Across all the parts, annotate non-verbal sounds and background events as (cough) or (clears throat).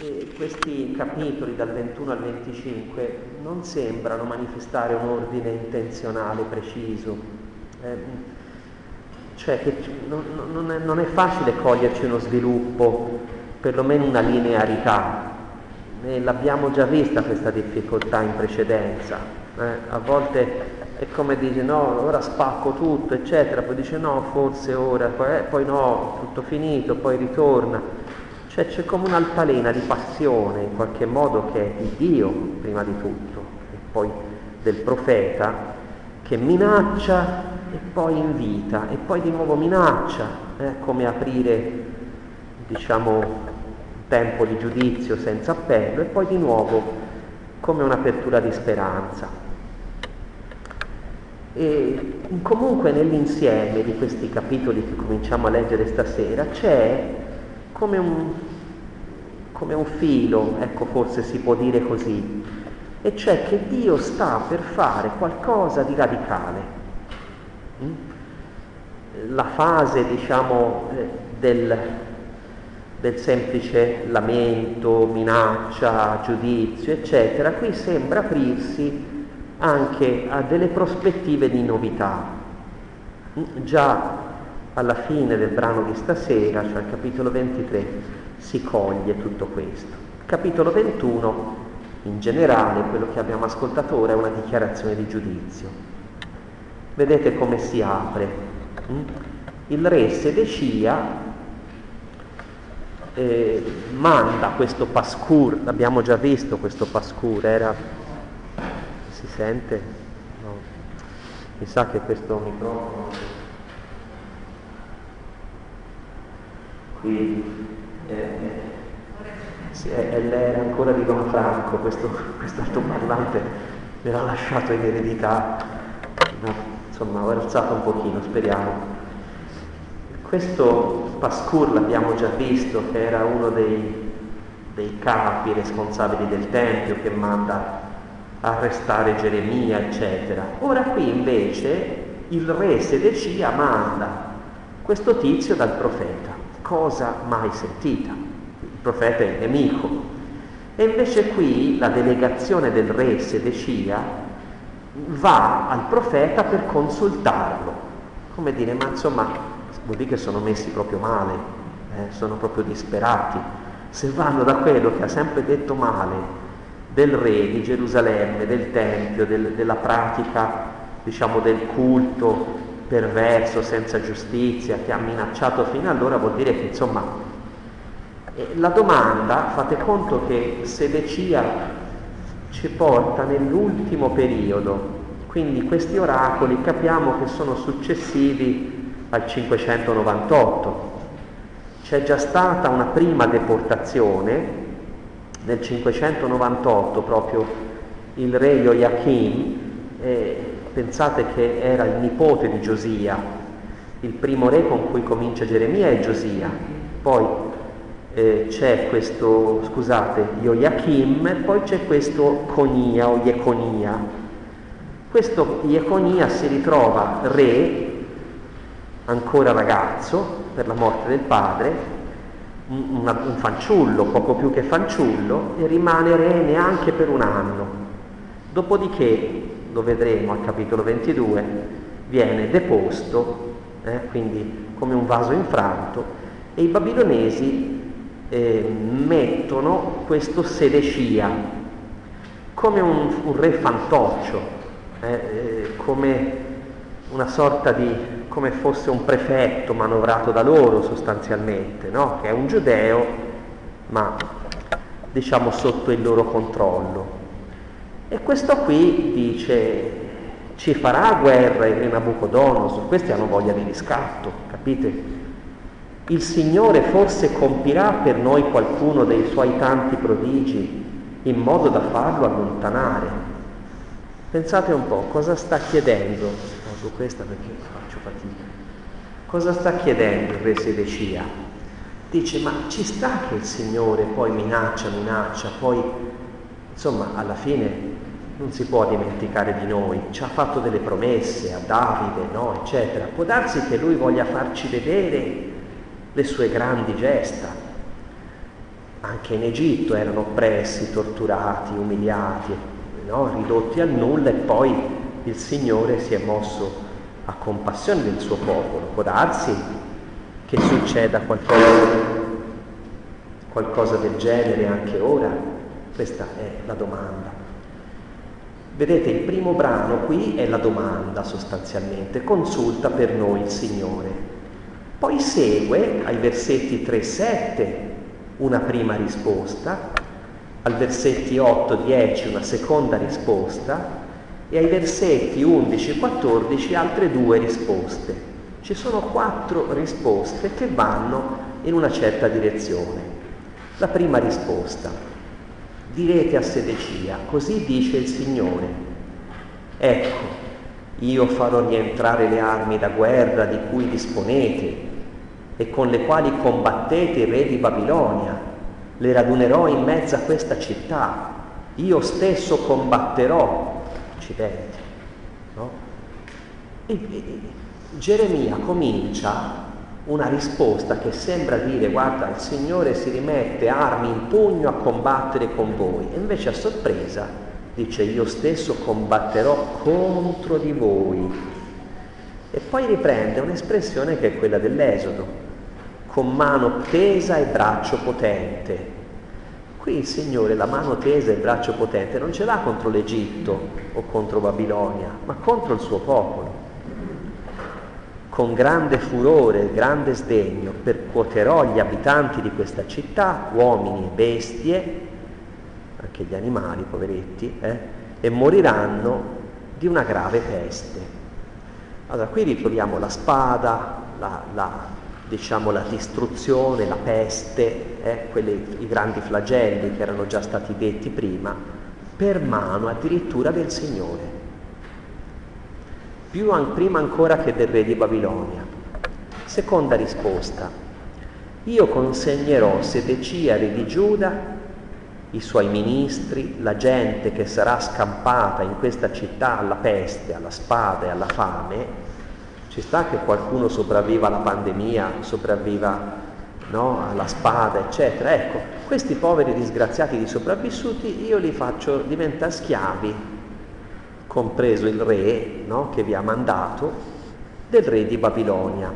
E questi capitoli dal 21 al 25 non sembrano manifestare un ordine intenzionale preciso, eh, cioè che non, è, facile coglierci uno sviluppo, perlomeno una linearità. E l'abbiamo già vista questa difficoltà in precedenza. Eh, a volte è come dice no, ora spacco tutto, eccetera, poi dice no, forse ora, poi, eh, poi no, tutto finito, poi ritorna. Cioè c'è come un'altalena di passione in qualche modo che è di Dio prima di tutto e poi del profeta che minaccia e poi invita e poi di nuovo minaccia, eh, come aprire diciamo tempo di giudizio senza appello e poi di nuovo come un'apertura di speranza. E comunque nell'insieme di questi capitoli che cominciamo a leggere stasera c'è come un, come un filo, ecco forse si può dire così, e cioè che Dio sta per fare qualcosa di radicale. Mm? La fase, diciamo, eh, del, del semplice lamento, minaccia, giudizio, eccetera, qui sembra aprirsi anche a delle prospettive di novità. Mm? Già alla fine del brano di stasera, cioè al capitolo 23, si coglie tutto questo. Capitolo 21, in generale, quello che abbiamo ascoltato ora è una dichiarazione di giudizio. Vedete come si apre. Mm? Il re Sedecia eh, manda questo pascur, l'abbiamo già visto questo pascur, era... si sente? No. Mi sa che questo microfono... qui eh, sì, era ancora di Don Franco, questo, (laughs) questo altoparlante me l'ha lasciato in eredità, no, insomma ho alzato un pochino, speriamo. Questo Pascur l'abbiamo già visto, che era uno dei, dei capi responsabili del Tempio che manda arrestare Geremia, eccetera. Ora qui invece il re Sedecia manda questo tizio dal profeta cosa mai sentita. Il profeta è il nemico. E invece qui la delegazione del re Sedecia va al profeta per consultarlo. Come dire, ma insomma, vuol dire che sono messi proprio male, eh, sono proprio disperati. Se vanno da quello che ha sempre detto male del re di Gerusalemme, del Tempio, del, della pratica, diciamo, del culto, perverso, senza giustizia, che ha minacciato fino allora, vuol dire che insomma eh, la domanda, fate conto che Sedecia ci porta nell'ultimo periodo, quindi questi oracoli capiamo che sono successivi al 598. C'è già stata una prima deportazione nel 598, proprio il re Joachim, eh, pensate che era il nipote di Giosia, il primo re con cui comincia Geremia è Giosia, poi eh, c'è questo, scusate, Joachim, poi c'è questo Conia o Jeconia. Questo Jeconia si ritrova re, ancora ragazzo, per la morte del padre, un, un fanciullo, poco più che fanciullo, e rimane re neanche per un anno. Dopodiché lo vedremo al capitolo 22, viene deposto, eh, quindi come un vaso infranto, e i babilonesi eh, mettono questo Sedecia come un, un re fantoccio, eh, eh, come una sorta di, come fosse un prefetto manovrato da loro sostanzialmente, no? che è un giudeo, ma diciamo sotto il loro controllo. E questo qui dice, ci farà guerra il re Nabucodonosor, questi hanno voglia di riscatto, capite? Il Signore forse compirà per noi qualcuno dei suoi tanti prodigi in modo da farlo allontanare. Pensate un po', cosa sta chiedendo? Tolgo questa perché faccio fatica. Cosa sta chiedendo il re Sedecia? Dice, ma ci sta che il Signore poi minaccia, minaccia, poi insomma alla fine non si può dimenticare di noi, ci ha fatto delle promesse a Davide, no, eccetera. Può darsi che lui voglia farci vedere le sue grandi gesta. anche in Egitto erano oppressi, torturati, umiliati, no? ridotti a nulla e poi il Signore si è mosso a compassione del suo popolo. Può darsi che succeda qualcosa, qualcosa del genere anche ora? Questa è la domanda. Vedete, il primo brano qui è la domanda sostanzialmente, consulta per noi il Signore. Poi segue ai versetti 3-7 una prima risposta, al versetti 8-10 una seconda risposta e ai versetti 11-14 altre due risposte. Ci sono quattro risposte che vanno in una certa direzione. La prima risposta, direte a Sedecia, così dice il Signore, ecco, io farò rientrare le armi da guerra di cui disponete e con le quali combattete il re di Babilonia, le radunerò in mezzo a questa città, io stesso combatterò, accidenti, no? E, e, Geremia comincia una risposta che sembra dire guarda il Signore si rimette armi in pugno a combattere con voi e invece a sorpresa dice io stesso combatterò contro di voi e poi riprende un'espressione che è quella dell'Esodo con mano tesa e braccio potente qui il Signore la mano tesa e braccio potente non ce l'ha contro l'Egitto o contro Babilonia ma contro il suo popolo con grande furore e grande sdegno percuoterò gli abitanti di questa città, uomini e bestie, anche gli animali, poveretti, eh, e moriranno di una grave peste. Allora, qui ritroviamo la spada, la, la, diciamo, la distruzione, la peste, eh, quelli, i grandi flagelli che erano già stati detti prima, per mano addirittura del Signore più an- prima ancora che del re di Babilonia. Seconda risposta, io consegnerò Sedecia, re di Giuda, i suoi ministri, la gente che sarà scampata in questa città alla peste, alla spada e alla fame. Ci sta che qualcuno sopravviva alla pandemia, sopravviva no, alla spada, eccetera. Ecco, questi poveri disgraziati di sopravvissuti io li faccio diventare schiavi compreso il re no, che vi ha mandato, del re di Babilonia.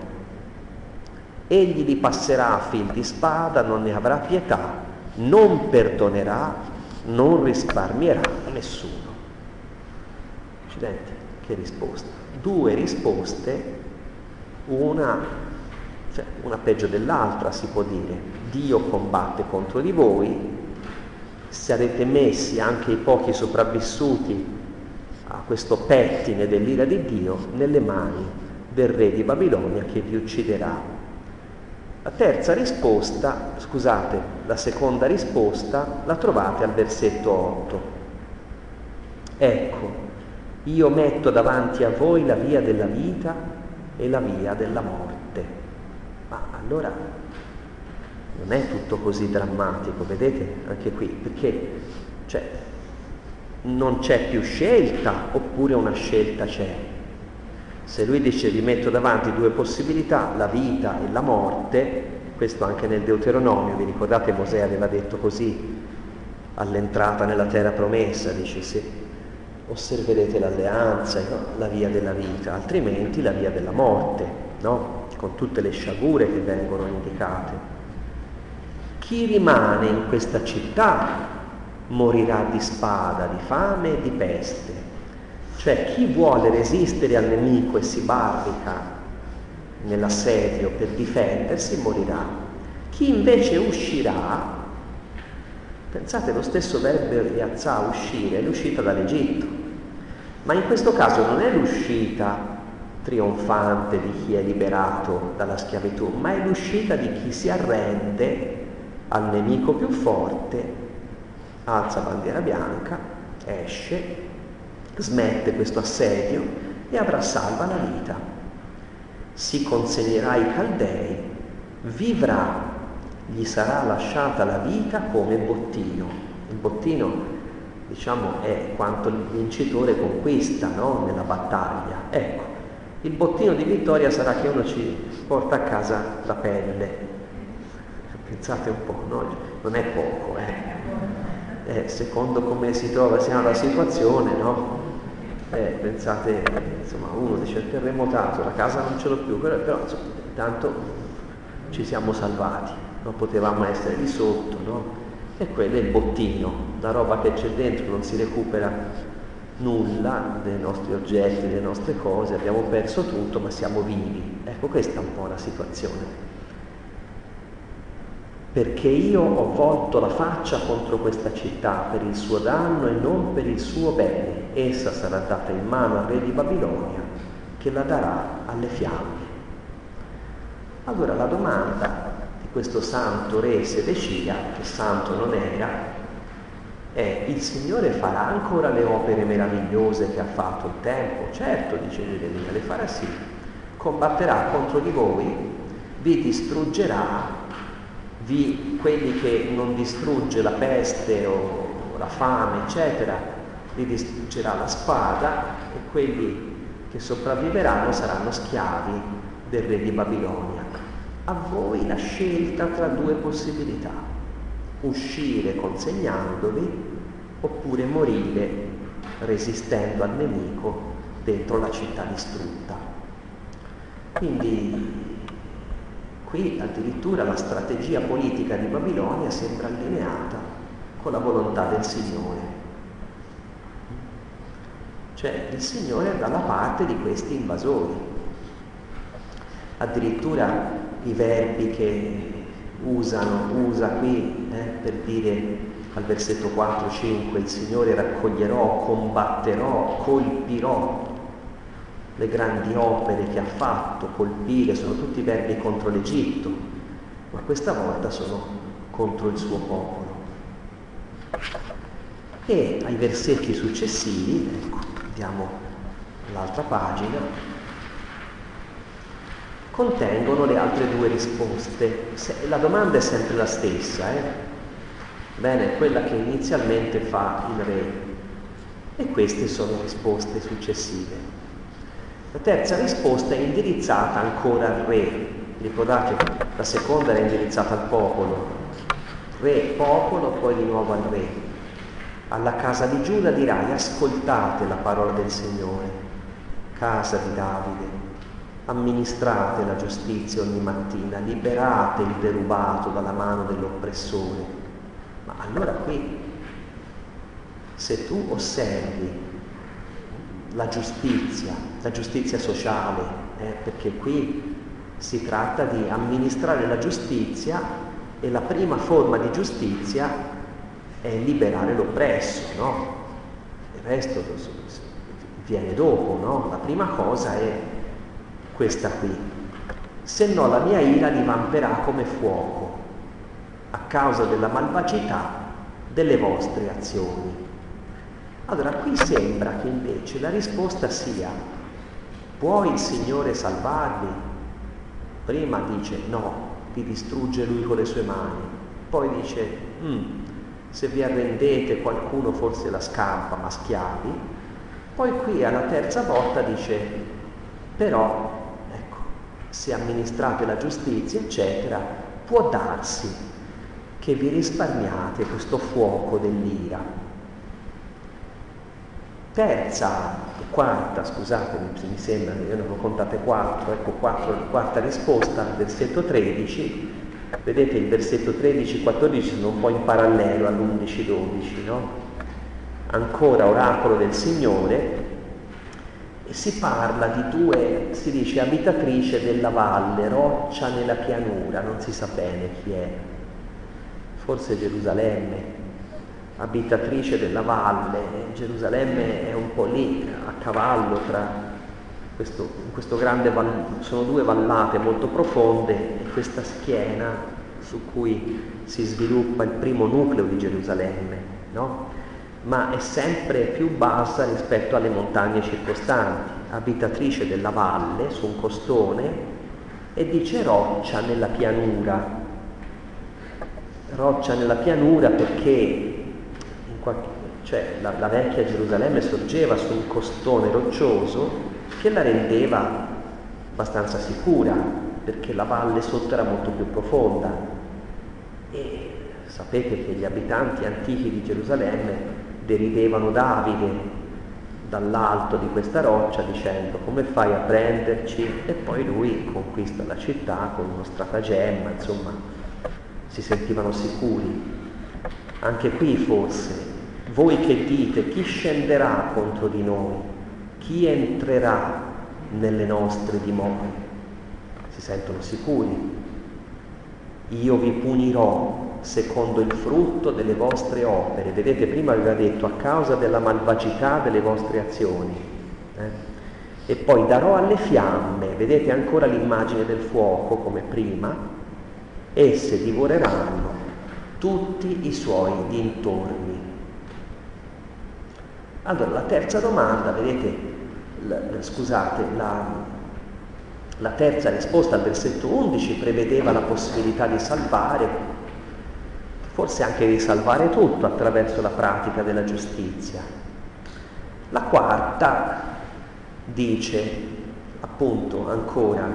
Egli li passerà a fil di spada, non ne avrà pietà, non perdonerà, non risparmierà nessuno. Accidenti, che risposta. Due risposte, una, cioè, una peggio dell'altra si può dire. Dio combatte contro di voi, sarete messi anche i pochi sopravvissuti a questo pettine dell'ira di Dio nelle mani del re di Babilonia che vi ucciderà. La terza risposta, scusate, la seconda risposta la trovate al versetto 8. Ecco, io metto davanti a voi la via della vita e la via della morte. Ma allora non è tutto così drammatico, vedete anche qui, perché cioè, non c'è più scelta oppure una scelta c'è. Se lui dice vi metto davanti due possibilità, la vita e la morte, questo anche nel Deuteronomio, vi ricordate Mosè aveva detto così all'entrata nella terra promessa, dice se osserverete l'alleanza, no? la via della vita, altrimenti la via della morte, no? con tutte le sciagure che vengono indicate. Chi rimane in questa città morirà di spada, di fame e di peste. Cioè chi vuole resistere al nemico e si barrica nell'assedio per difendersi morirà. Chi invece uscirà, pensate lo stesso verbo riazzà, uscire, è l'uscita dall'Egitto, ma in questo caso non è l'uscita trionfante di chi è liberato dalla schiavitù, ma è l'uscita di chi si arrende al nemico più forte alza bandiera bianca, esce, smette questo assedio e avrà salva la vita. Si consegnerà ai Caldei, vivrà, gli sarà lasciata la vita come bottino. Il bottino, diciamo, è quanto il vincitore conquista no? nella battaglia. Ecco, il bottino di vittoria sarà che uno ci porta a casa la pelle, Pensate un po', no? non è poco, eh. Eh secondo come si trova sia la situazione, no? Eh, pensate, insomma, uno dice il terremotato, la casa non ce l'ho più, però, però insomma, intanto ci siamo salvati, non potevamo essere di sotto, no? E quello è il bottino, la roba che c'è dentro non si recupera nulla dei nostri oggetti, delle nostre cose, abbiamo perso tutto ma siamo vivi. Ecco questa è un po' la situazione. Perché io ho volto la faccia contro questa città per il suo danno e non per il suo bene. Essa sarà data in mano al re di Babilonia che la darà alle fiamme. Allora la domanda questo santo re Sedecia, che santo non era, è il Signore farà ancora le opere meravigliose che ha fatto il tempo? Certo, dice Geremia, le farà sì. Combatterà contro di voi, vi distruggerà, vi, quelli che non distrugge la peste o la fame, eccetera, li distruggerà la spada e quelli che sopravviveranno saranno schiavi del re di Babilonia a voi la scelta tra due possibilità, uscire consegnandovi oppure morire resistendo al nemico dentro la città distrutta. Quindi qui addirittura la strategia politica di Babilonia sembra allineata con la volontà del Signore. Cioè il Signore è dalla parte di questi invasori. Addirittura i verbi che usano, usa qui eh, per dire al versetto 4-5 il Signore raccoglierò, combatterò, colpirò le grandi opere che ha fatto, colpire, sono tutti verbi contro l'Egitto, ma questa volta sono contro il suo popolo. E ai versetti successivi, ecco, andiamo all'altra pagina, contengono le altre due risposte. La domanda è sempre la stessa, eh? Bene, quella che inizialmente fa il re. E queste sono risposte successive. La terza risposta è indirizzata ancora al re. Ricordate, la seconda era indirizzata al popolo. Re, popolo, poi di nuovo al re. Alla casa di Giuda dirai, ascoltate la parola del Signore, casa di Davide amministrate la giustizia ogni mattina, liberate il derubato dalla mano dell'oppressore. Ma allora qui, se tu osservi la giustizia, la giustizia sociale, eh, perché qui si tratta di amministrare la giustizia e la prima forma di giustizia è liberare l'oppresso, no? Il resto viene dopo, no? La prima cosa è questa qui, se no la mia ira divamperà come fuoco a causa della malvagità delle vostre azioni. Allora qui sembra che invece la risposta sia può il Signore salvarvi? Prima dice no, vi distrugge lui con le sue mani, poi dice mm, se vi arrendete qualcuno forse la scampa, ma schiavi, poi qui alla terza volta dice però se amministrate la giustizia, eccetera, può darsi che vi risparmiate questo fuoco dell'ira. Terza, quarta, scusate, mi sembra, io ne ho contate quattro, ecco quattro, quarta risposta, versetto 13, vedete il versetto 13-14 sono un po' in parallelo all'11-12, no? Ancora oracolo del Signore, e si parla di due, si dice abitatrice della valle, roccia nella pianura, non si sa bene chi è, forse Gerusalemme, abitatrice della valle, Gerusalemme è un po' lì, a cavallo tra questo, questo grande, sono due vallate molto profonde e questa schiena su cui si sviluppa il primo nucleo di Gerusalemme, no? ma è sempre più bassa rispetto alle montagne circostanti, abitatrice della valle su un costone e dice roccia nella pianura. Roccia nella pianura perché cioè, la, la vecchia Gerusalemme sorgeva su un costone roccioso che la rendeva abbastanza sicura perché la valle sotto era molto più profonda E sapete che gli abitanti antichi di Gerusalemme deridevano Davide dall'alto di questa roccia dicendo come fai a prenderci e poi lui conquista la città con uno stratagemma, insomma si sentivano sicuri. Anche qui forse, voi che dite chi scenderà contro di noi, chi entrerà nelle nostre dimore, si sentono sicuri. Io vi punirò secondo il frutto delle vostre opere. Vedete, prima aveva detto a causa della malvagità delle vostre azioni. Eh? E poi darò alle fiamme, vedete ancora l'immagine del fuoco come prima, esse divoreranno tutti i suoi dintorni. Allora, la terza domanda, vedete, la, scusate, la, la terza risposta al versetto 11 prevedeva la possibilità di salvare forse anche di salvare tutto attraverso la pratica della giustizia. La quarta dice, appunto, ancora,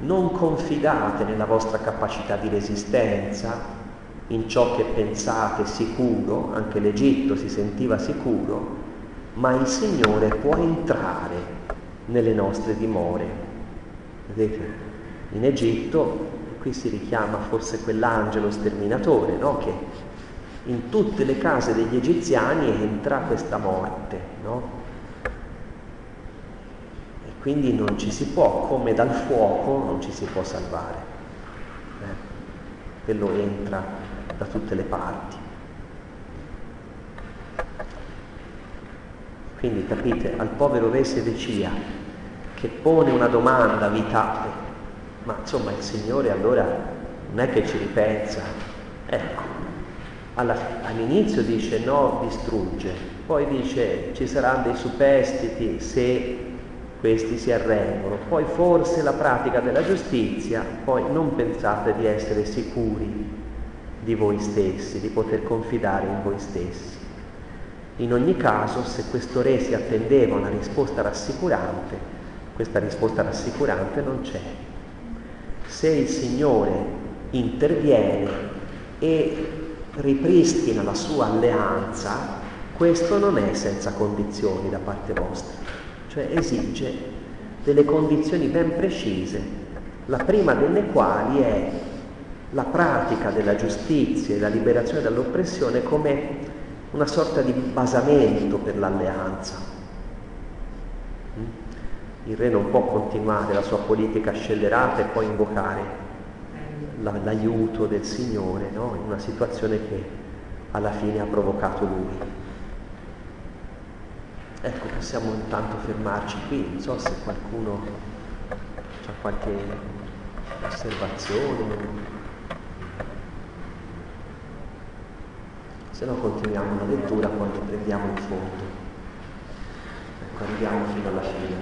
non confidate nella vostra capacità di resistenza, in ciò che pensate sicuro, anche l'Egitto si sentiva sicuro, ma il Signore può entrare nelle nostre dimore. Vedete, in Egitto qui si richiama forse quell'angelo sterminatore, no? che in tutte le case degli egiziani entra questa morte, no? E quindi non ci si può, come dal fuoco, non ci si può salvare. Eh? Quello entra da tutte le parti. Quindi capite, al povero re Sedecia che pone una domanda vitale ma insomma il Signore allora non è che ci ripensa. Ecco, alla, all'inizio dice no, distrugge, poi dice ci saranno dei superstiti se questi si arrendono, poi forse la pratica della giustizia, poi non pensate di essere sicuri di voi stessi, di poter confidare in voi stessi. In ogni caso, se questo re si attendeva una risposta rassicurante, questa risposta rassicurante non c'è. Se il Signore interviene e ripristina la sua alleanza, questo non è senza condizioni da parte vostra, cioè esige delle condizioni ben precise, la prima delle quali è la pratica della giustizia e la liberazione dall'oppressione come una sorta di basamento per l'alleanza. Il re non può continuare la sua politica scellerata e poi invocare la, l'aiuto del Signore no? in una situazione che alla fine ha provocato lui. Ecco, possiamo intanto fermarci qui, non so se qualcuno ha qualche osservazione. Se no continuiamo la lettura, poi riprendiamo il fondo. Ecco, arriviamo fino alla fine.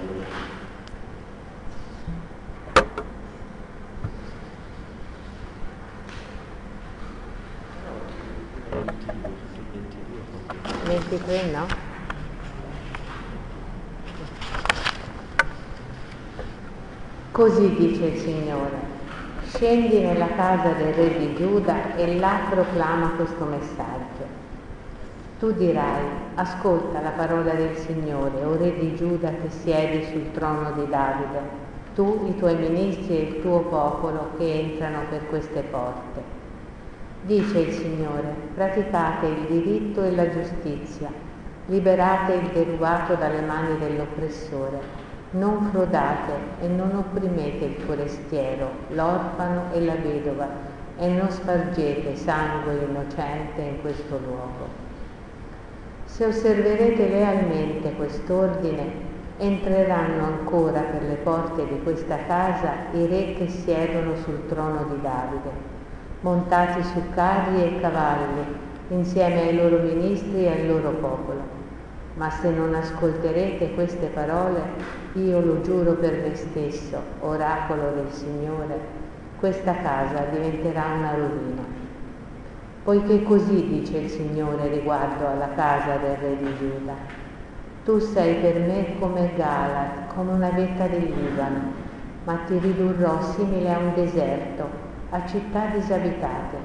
Ventitré, no? Così dice il Signore, scendi nella casa del re di Giuda e là proclama questo messaggio. Tu dirai, ascolta la parola del Signore, o re di Giuda che siedi sul trono di Davide, tu, i tuoi ministri e il tuo popolo che entrano per queste porte. Dice il Signore, praticate il diritto e la giustizia, liberate il derubato dalle mani dell'oppressore, non frodate e non opprimete il forestiero, l'orfano e la vedova, e non spargete sangue innocente in questo luogo. Se osserverete lealmente quest'ordine, entreranno ancora per le porte di questa casa i re che siedono sul trono di Davide montati su carri e cavalli, insieme ai loro ministri e al loro popolo. Ma se non ascolterete queste parole, io lo giuro per me stesso, oracolo del Signore, questa casa diventerà una rovina. Poiché così dice il Signore riguardo alla casa del re di Giuda. Tu sei per me come Galat, come una vetta del Libano, ma ti ridurrò simile a un deserto a città disabitate.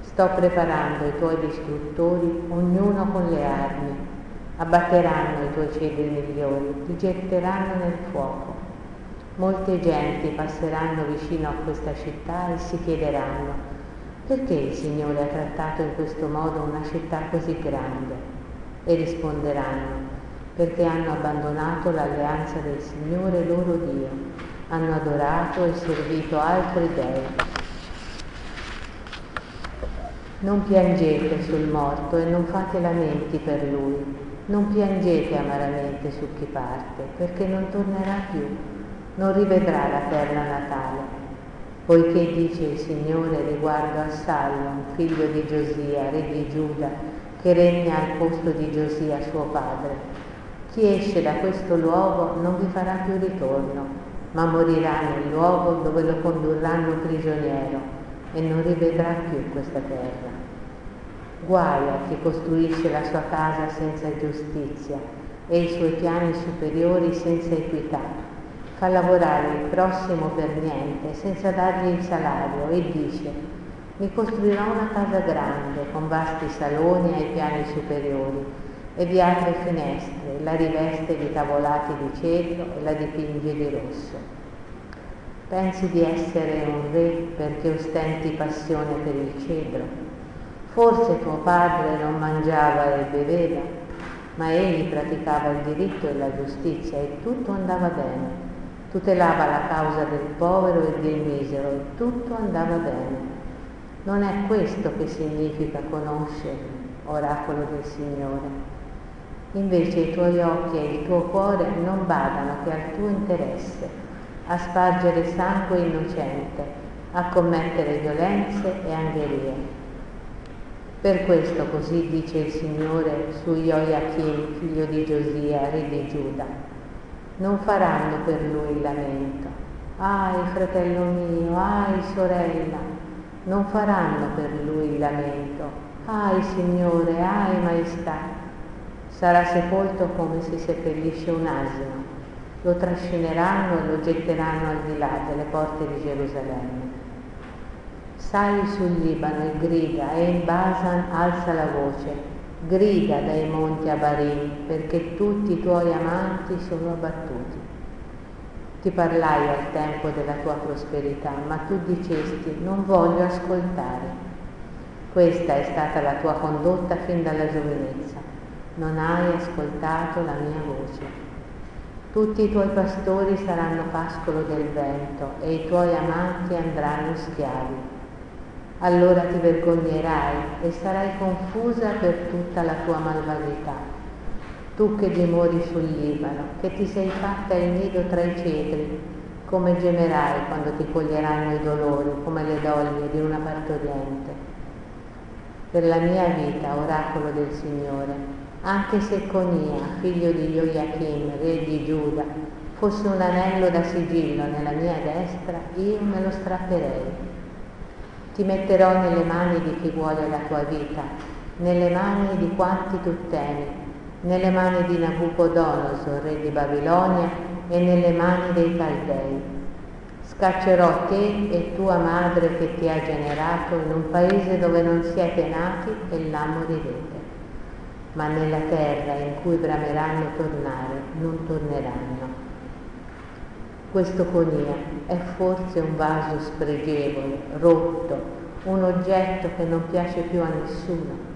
sto preparando i tuoi distruttori, ognuno con le armi. Abbatteranno i tuoi cedri migliori, ti getteranno nel fuoco. Molte genti passeranno vicino a questa città e si chiederanno perché il Signore ha trattato in questo modo una città così grande? E risponderanno perché hanno abbandonato l'alleanza del Signore loro Dio, hanno adorato e servito altri dei. Non piangete sul morto e non fate lamenti per lui, non piangete amaramente su chi parte, perché non tornerà più, non rivedrà la terra natale. Poiché dice il Signore riguardo a Salom, figlio di Giosia, re di Giuda, che regna al posto di Giosia suo padre, chi esce da questo luogo non vi farà più ritorno, ma morirà nel luogo dove lo condurranno prigioniero e non rivedrà più questa terra. Guai a chi costruisce la sua casa senza giustizia e i suoi piani superiori senza equità. Fa lavorare il prossimo per niente, senza dargli il salario, e dice, mi costruirò una casa grande, con vasti saloni ai piani superiori e vi apre finestre, la riveste di tavolati di cedro e la dipinge di rosso. Pensi di essere un re perché ostenti passione per il cedro? Forse tuo padre non mangiava e beveva, ma egli praticava il diritto e la giustizia e tutto andava bene. Tutelava la causa del povero e del misero e tutto andava bene. Non è questo che significa conoscere, oracolo del Signore. Invece i tuoi occhi e il tuo cuore non badano che al tuo interesse, a spargere sangue innocente, a commettere violenze e angherie. Per questo così dice il Signore su Joachim, figlio di Giosia, re di Giuda. Non faranno per lui il lamento. Ahi, fratello mio, ahi, sorella, non faranno per lui il lamento. Ahi, Signore, ahi, maestà sarà sepolto come si seppellisce un asino, lo trascineranno e lo getteranno al di là delle porte di Gerusalemme. Sali sul Libano e grida e in Basan alza la voce, grida dai monti Abarim perché tutti i tuoi amanti sono abbattuti. Ti parlai al tempo della tua prosperità, ma tu dicesti non voglio ascoltare. Questa è stata la tua condotta fin dalla giovinezza non hai ascoltato la mia voce. Tutti i tuoi pastori saranno pascolo del vento e i tuoi amanti andranno schiavi. Allora ti vergognerai e sarai confusa per tutta la tua malvagità. Tu che dimori sul Libano, che ti sei fatta il nido tra i cedri, come gemerai quando ti coglieranno i dolori, come le doglie di una partoriente. Per la mia vita, oracolo del Signore, anche se Conia, figlio di Joachim, re di Giuda, fosse un anello da sigillo nella mia destra, io me lo strapperei. Ti metterò nelle mani di chi vuole la tua vita, nelle mani di quanti tu temi, nelle mani di Nabucodonosor, re di Babilonia, e nelle mani dei Caldei. Scaccerò te e tua madre che ti ha generato in un paese dove non siete nati e là morirete ma nella terra in cui brameranno tornare non torneranno. Questo conia è forse un vaso spregevole, rotto, un oggetto che non piace più a nessuno.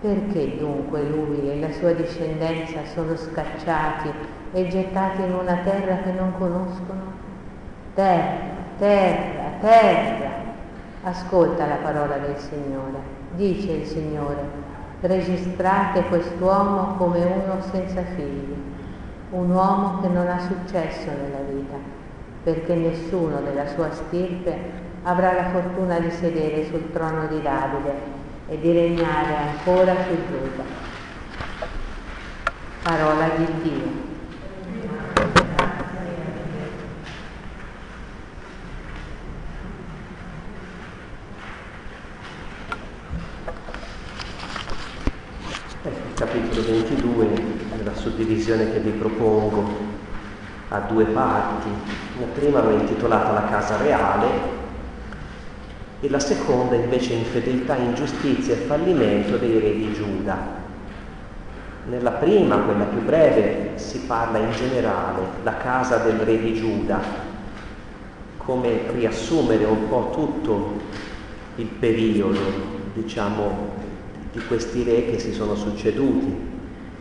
Perché dunque lui e la sua discendenza sono scacciati e gettati in una terra che non conoscono? Terra, terra, terra! Ascolta la parola del Signore. Dice il Signore, registrate quest'uomo come uno senza figli, un uomo che non ha successo nella vita, perché nessuno della sua stirpe avrà la fortuna di sedere sul trono di Davide e di regnare ancora su Giuda. Parola di Dio. capitolo 22, la suddivisione che vi propongo a due parti. La prima l'ho intitolata La casa reale e la seconda invece infedeltà, ingiustizia e fallimento dei re di Giuda. Nella prima, quella più breve, si parla in generale, la casa del re di Giuda, come riassumere un po' tutto il periodo, diciamo, di questi re che si sono succeduti.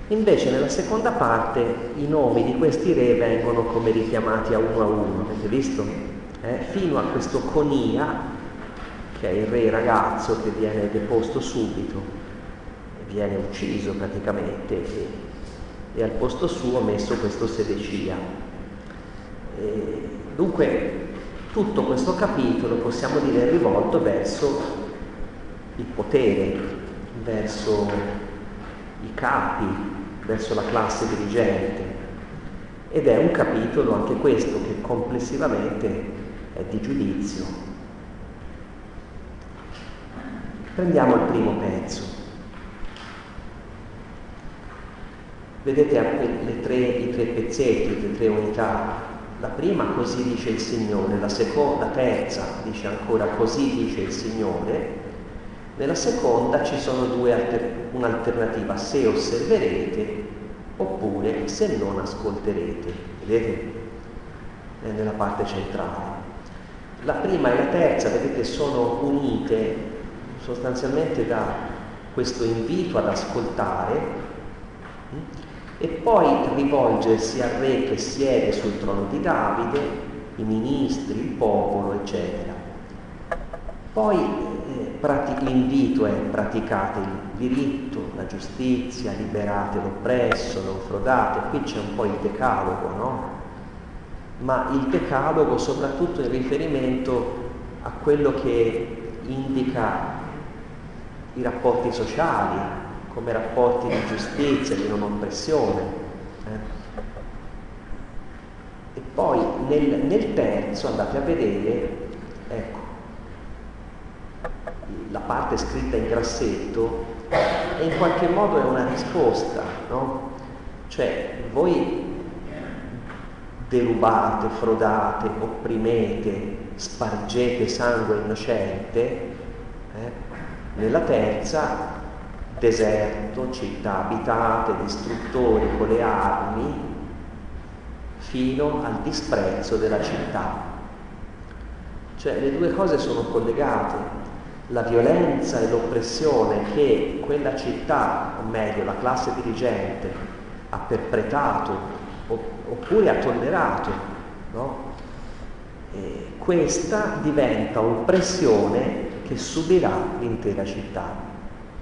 Invece nella seconda parte i nomi di questi re vengono come richiamati a uno a uno, avete visto? Eh? Fino a questo Conia, che è il re ragazzo che viene deposto subito, viene ucciso praticamente e, e al posto suo messo questo Sedecia. E, dunque tutto questo capitolo possiamo dire è rivolto verso il potere, verso i capi, verso la classe dirigente ed è un capitolo anche questo che complessivamente è di giudizio. Prendiamo il primo pezzo. Vedete anche tre, i tre pezzetti, le tre unità. La prima così dice il Signore, la seconda, la terza dice ancora così dice il Signore. Nella seconda ci sono due alter, un'alternativa, se osserverete oppure se non ascolterete. Vedete? È nella parte centrale. La prima e la terza, vedete, sono unite sostanzialmente da questo invito ad ascoltare e poi rivolgersi al re che siede sul trono di Davide, i ministri, il popolo, eccetera. Poi l'invito è praticate il diritto, la giustizia, liberate l'oppresso, non frodate, qui c'è un po' il decalogo, no? Ma il decalogo soprattutto in riferimento a quello che indica i rapporti sociali, come rapporti di giustizia, di non oppressione. Eh. E poi nel, nel, terzo andate a vedere, ecco, la parte scritta in grassetto e in qualche modo è una risposta, no? Cioè voi derubate, frodate, opprimete, spargete sangue innocente, eh? nella terza deserto, città abitate, distruttori con le armi, fino al disprezzo della città. Cioè le due cose sono collegate. La violenza e l'oppressione che quella città, o meglio la classe dirigente, ha perpetrato oppure ha tollerato, no? questa diventa oppressione che subirà l'intera città.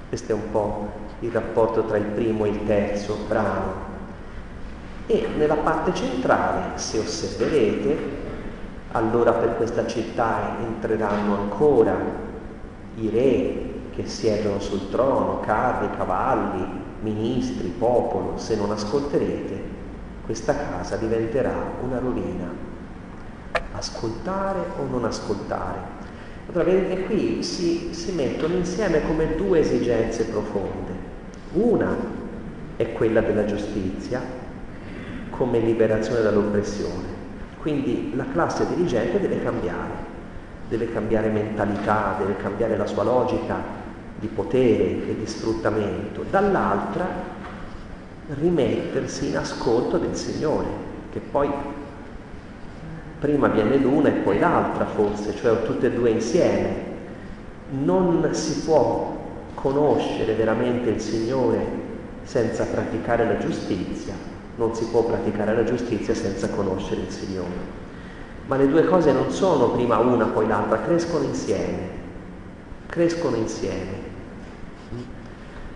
Questo è un po' il rapporto tra il primo e il terzo brano. E nella parte centrale, se osserverete, allora per questa città entreranno ancora i re che siedono sul trono, carri, cavalli, ministri, popolo. Se non ascolterete, questa casa diventerà una rovina. Ascoltare o non ascoltare? Allora vedete qui si, si mettono insieme come due esigenze profonde. Una è quella della giustizia come liberazione dall'oppressione. Quindi la classe dirigente deve cambiare, deve cambiare mentalità, deve cambiare la sua logica di potere e di sfruttamento. Dall'altra rimettersi in ascolto del Signore, che poi prima viene l'una e poi l'altra forse, cioè tutte e due insieme. Non si può conoscere veramente il Signore senza praticare la giustizia, non si può praticare la giustizia senza conoscere il Signore. Ma le due cose non sono prima una poi l'altra, crescono insieme, crescono insieme,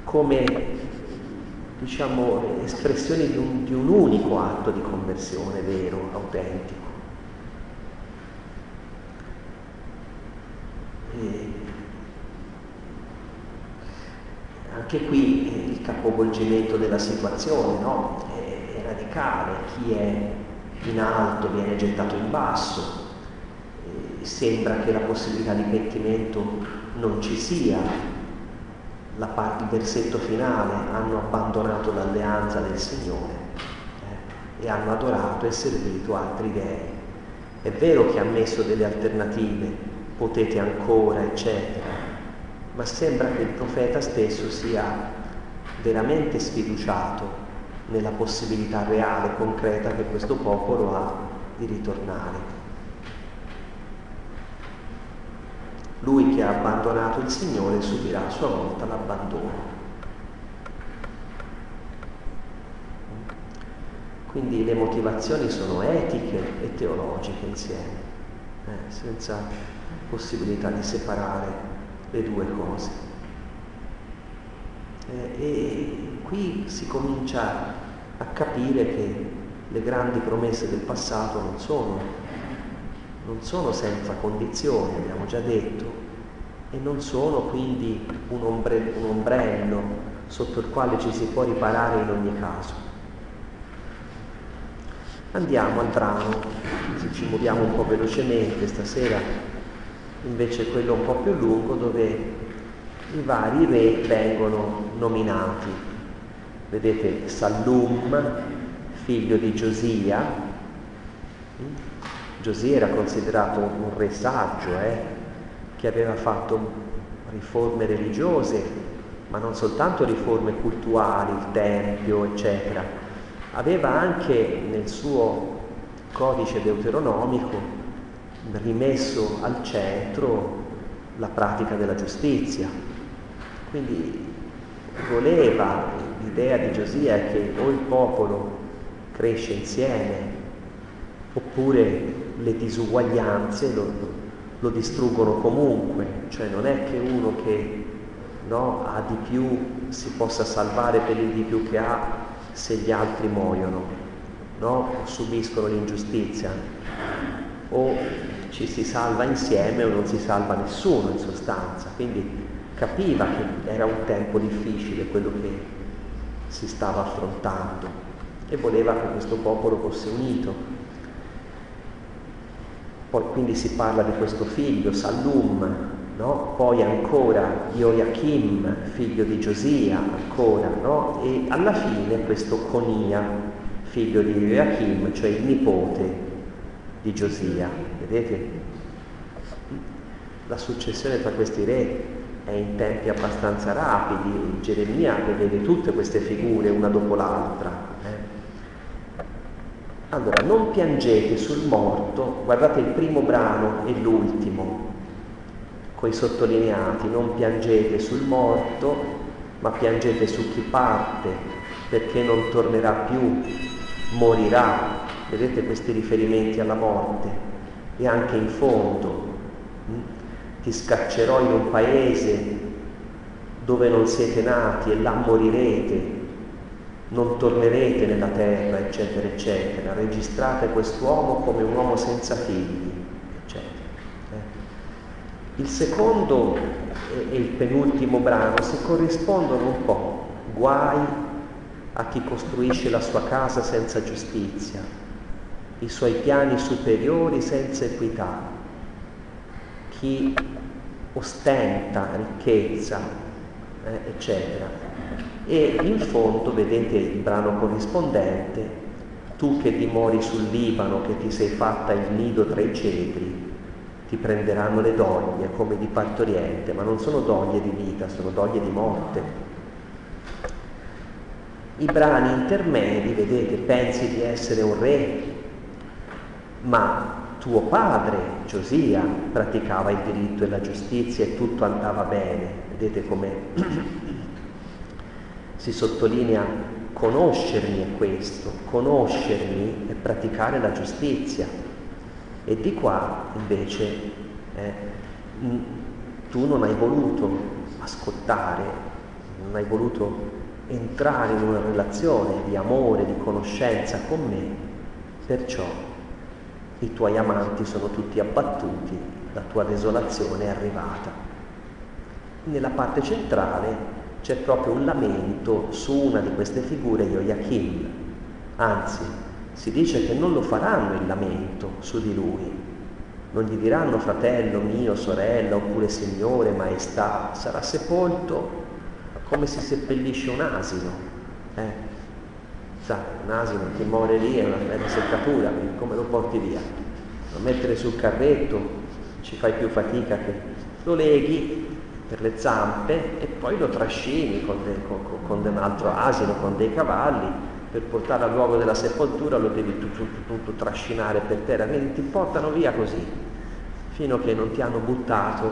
come diciamo espressioni di un, di un unico atto di conversione vero, autentico. Eh, anche qui eh, il capovolgimento della situazione no? è, è, radicale, chi è in alto viene gettato in basso, sembra che la possibilità di pentimento non ci sia, la parte, il versetto finale hanno abbandonato l'alleanza del Signore eh, e hanno adorato e servito altri dei. È vero che ha messo delle alternative, potete ancora, eccetera. Ma sembra che il profeta stesso sia veramente sfiduciato nella possibilità reale, concreta che questo popolo ha di ritornare. Lui che ha abbandonato il Signore subirà a sua volta l'abbandono. Quindi le motivazioni sono etiche e teologiche insieme, eh, senza possibilità di separare le due cose. Eh, e qui si comincia a capire che le grandi promesse del passato non sono, non sono senza condizioni, abbiamo già detto, e non sono quindi un, ombre, un ombrello sotto il quale ci si può riparare in ogni caso. Andiamo al brano, se ci muoviamo un po' velocemente stasera, invece quello un po' più lungo dove i vari re vengono nominati. Vedete Sallum, figlio di Giosia. Giosia era considerato un re saggio, eh, che aveva fatto riforme religiose, ma non soltanto riforme cultuali, il Tempio, eccetera, aveva anche nel suo codice deuteronomico rimesso al centro la pratica della giustizia. Quindi voleva, l'idea di Giosia che o il popolo cresce insieme oppure le disuguaglianze lo, lo distruggono comunque, cioè non è che uno che no, ha di più si possa salvare per il di più che ha se gli altri muoiono, no? subiscono l'ingiustizia, o ci si salva insieme o non si salva nessuno in sostanza. Quindi capiva che era un tempo difficile quello che si stava affrontando e voleva che questo popolo fosse unito. Poi quindi si parla di questo figlio, Sallum, no? poi ancora Joachim, figlio di Giosia, ancora, no? e alla fine questo Conia, figlio di Joachim, cioè il nipote di Giosia. Vedete? La successione tra questi re in tempi abbastanza rapidi, Geremia vede tutte queste figure una dopo l'altra. Eh? Allora, non piangete sul morto, guardate il primo brano e l'ultimo, coi sottolineati, non piangete sul morto, ma piangete su chi parte, perché non tornerà più, morirà. Vedete questi riferimenti alla morte? E anche in fondo, ti scaccerò in un paese dove non siete nati e là morirete, non tornerete nella terra, eccetera, eccetera. Registrate quest'uomo come un uomo senza figli il secondo e il penultimo brano si corrispondono un po', guai a chi costruisce la sua casa senza giustizia, i suoi piani superiori senza equità, chi ostenta ricchezza, eh, eccetera. E in fondo, vedete il brano corrispondente, tu che dimori sul Libano, che ti sei fatta il nido tra i cedri, ti prenderanno le doglie come di partoriente, ma non sono doglie di vita, sono doglie di morte. I brani intermedi, vedete, pensi di essere un re, ma tuo padre, Giosia, praticava il diritto e la giustizia e tutto andava bene. Vedete come (clears throat) si sottolinea conoscermi è questo, conoscermi e praticare la giustizia. E di qua invece eh, tu non hai voluto ascoltare, non hai voluto entrare in una relazione di amore, di conoscenza con me, perciò i tuoi amanti sono tutti abbattuti, la tua desolazione è arrivata. Nella parte centrale c'è proprio un lamento su una di queste figure, Joachim, anzi si dice che non lo faranno il lamento su di lui, non gli diranno fratello mio, sorella, oppure signore, maestà, sarà sepolto come si seppellisce un asino. Eh? Sa, un asino che muore lì è una, una seccatura, come lo porti via? Lo mettere sul carretto, ci fai più fatica che lo leghi per le zampe e poi lo trascini con, de, con, con un altro asino, con dei cavalli, per portare al luogo della sepoltura lo devi tutto, tutto, tutto trascinare per terra, quindi ti portano via così, fino a che non ti hanno buttato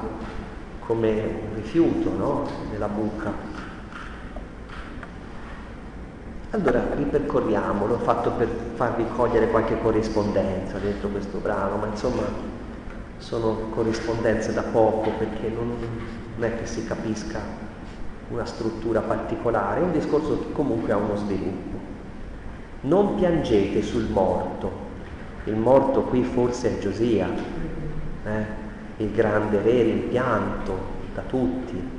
come un rifiuto no? nella buca. Allora ripercorriamo, l'ho fatto per farvi cogliere qualche corrispondenza dentro questo brano, ma insomma sono corrispondenze da poco perché non, non è che si capisca una struttura particolare, è un discorso che comunque ha uno sviluppo. Non piangete sul morto, il morto qui forse è Giosia, eh? il grande re rimpianto da tutti.